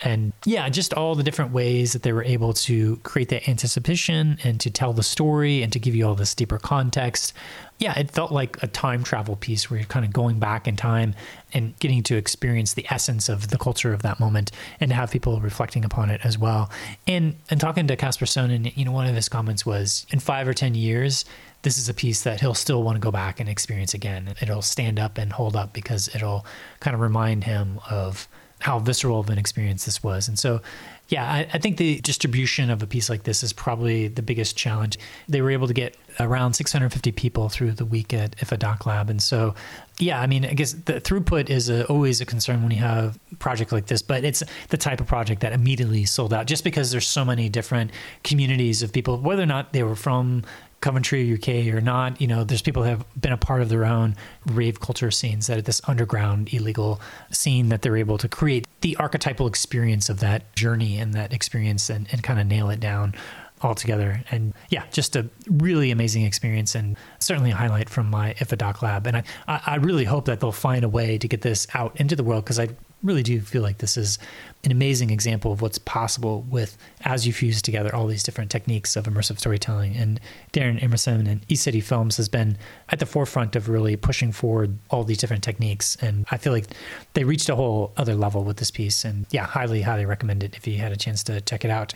Speaker 2: and yeah, just all the different ways that they were able to create that anticipation and to tell the story and to give you all this deeper context. Yeah, it felt like a time travel piece where you're kind of going back in time and getting to experience the essence of the culture of that moment and to have people reflecting upon it as well. And and talking to Casper Sonnen, you know, one of his comments was in five or ten years, this is a piece that he'll still want to go back and experience again. It'll stand up and hold up because it'll kind of remind him of how visceral of an experience this was. And so, yeah, I, I, think the distribution of a piece like this is probably the biggest challenge. They were able to get around 650 people through the week at IDFA Doc Lab. And so, yeah, I mean, I guess the throughput is a, always a concern when you have a project like this, but it's the type of project that immediately sold out just because there's so many different communities of people, whether or not they were from Coventry, UK or not, you know, there's people that have been a part of their own rave culture scenes that this underground illegal scene that they're able to create the archetypal experience of that journey and that experience and, and kind of nail it down altogether. And yeah, just a really amazing experience and certainly a highlight from my IDFA Doc lab. And I, I really hope that they'll find a way to get this out into the world because I really do feel like this is an amazing example of what's possible with as you fuse together all these different techniques of immersive storytelling. And Darren Emerson and East City Films has been at the forefront of really pushing forward all these different techniques. And I feel like they reached a whole other level with this piece. And yeah, highly, highly recommend it if you had a chance to check it out.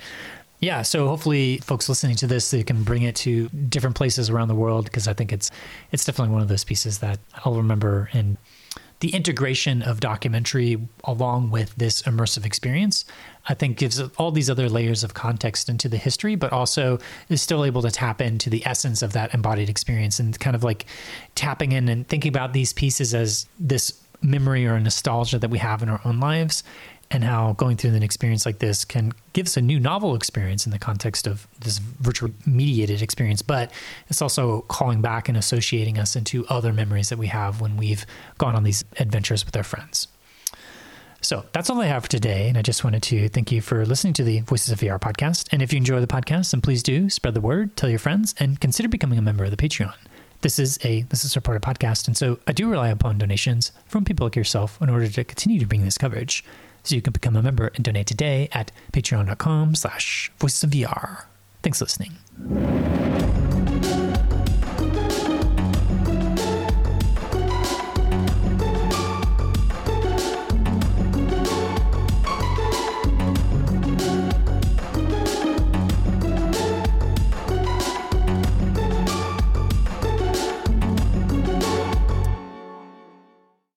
Speaker 2: Yeah, so hopefully folks listening to this they can bring it to different places around the world because I think it's it's definitely one of those pieces that I'll remember and the integration of documentary along with this immersive experience, I think gives all these other layers of context into the history, but also is still able to tap into the essence of that embodied experience and kind of like tapping in and thinking about these pieces as this memory or nostalgia that we have in our own lives and how going through an experience like this can give us a new novel experience in the context of this virtual mediated experience but it's also calling back and associating us into other memories that we have when we've gone on these adventures with our friends so that's all I have for today. And I just wanted to thank you for listening to the Voices of VR podcast. And if you enjoy the podcast, then please do spread the word, tell your friends, and consider becoming a member of the Patreon. This is a this is supported podcast, and so I do rely upon donations from people like yourself in order to continue to bring this coverage. So you can become a member and donate today at patreon.com slash voicesofvr. Thanks for listening.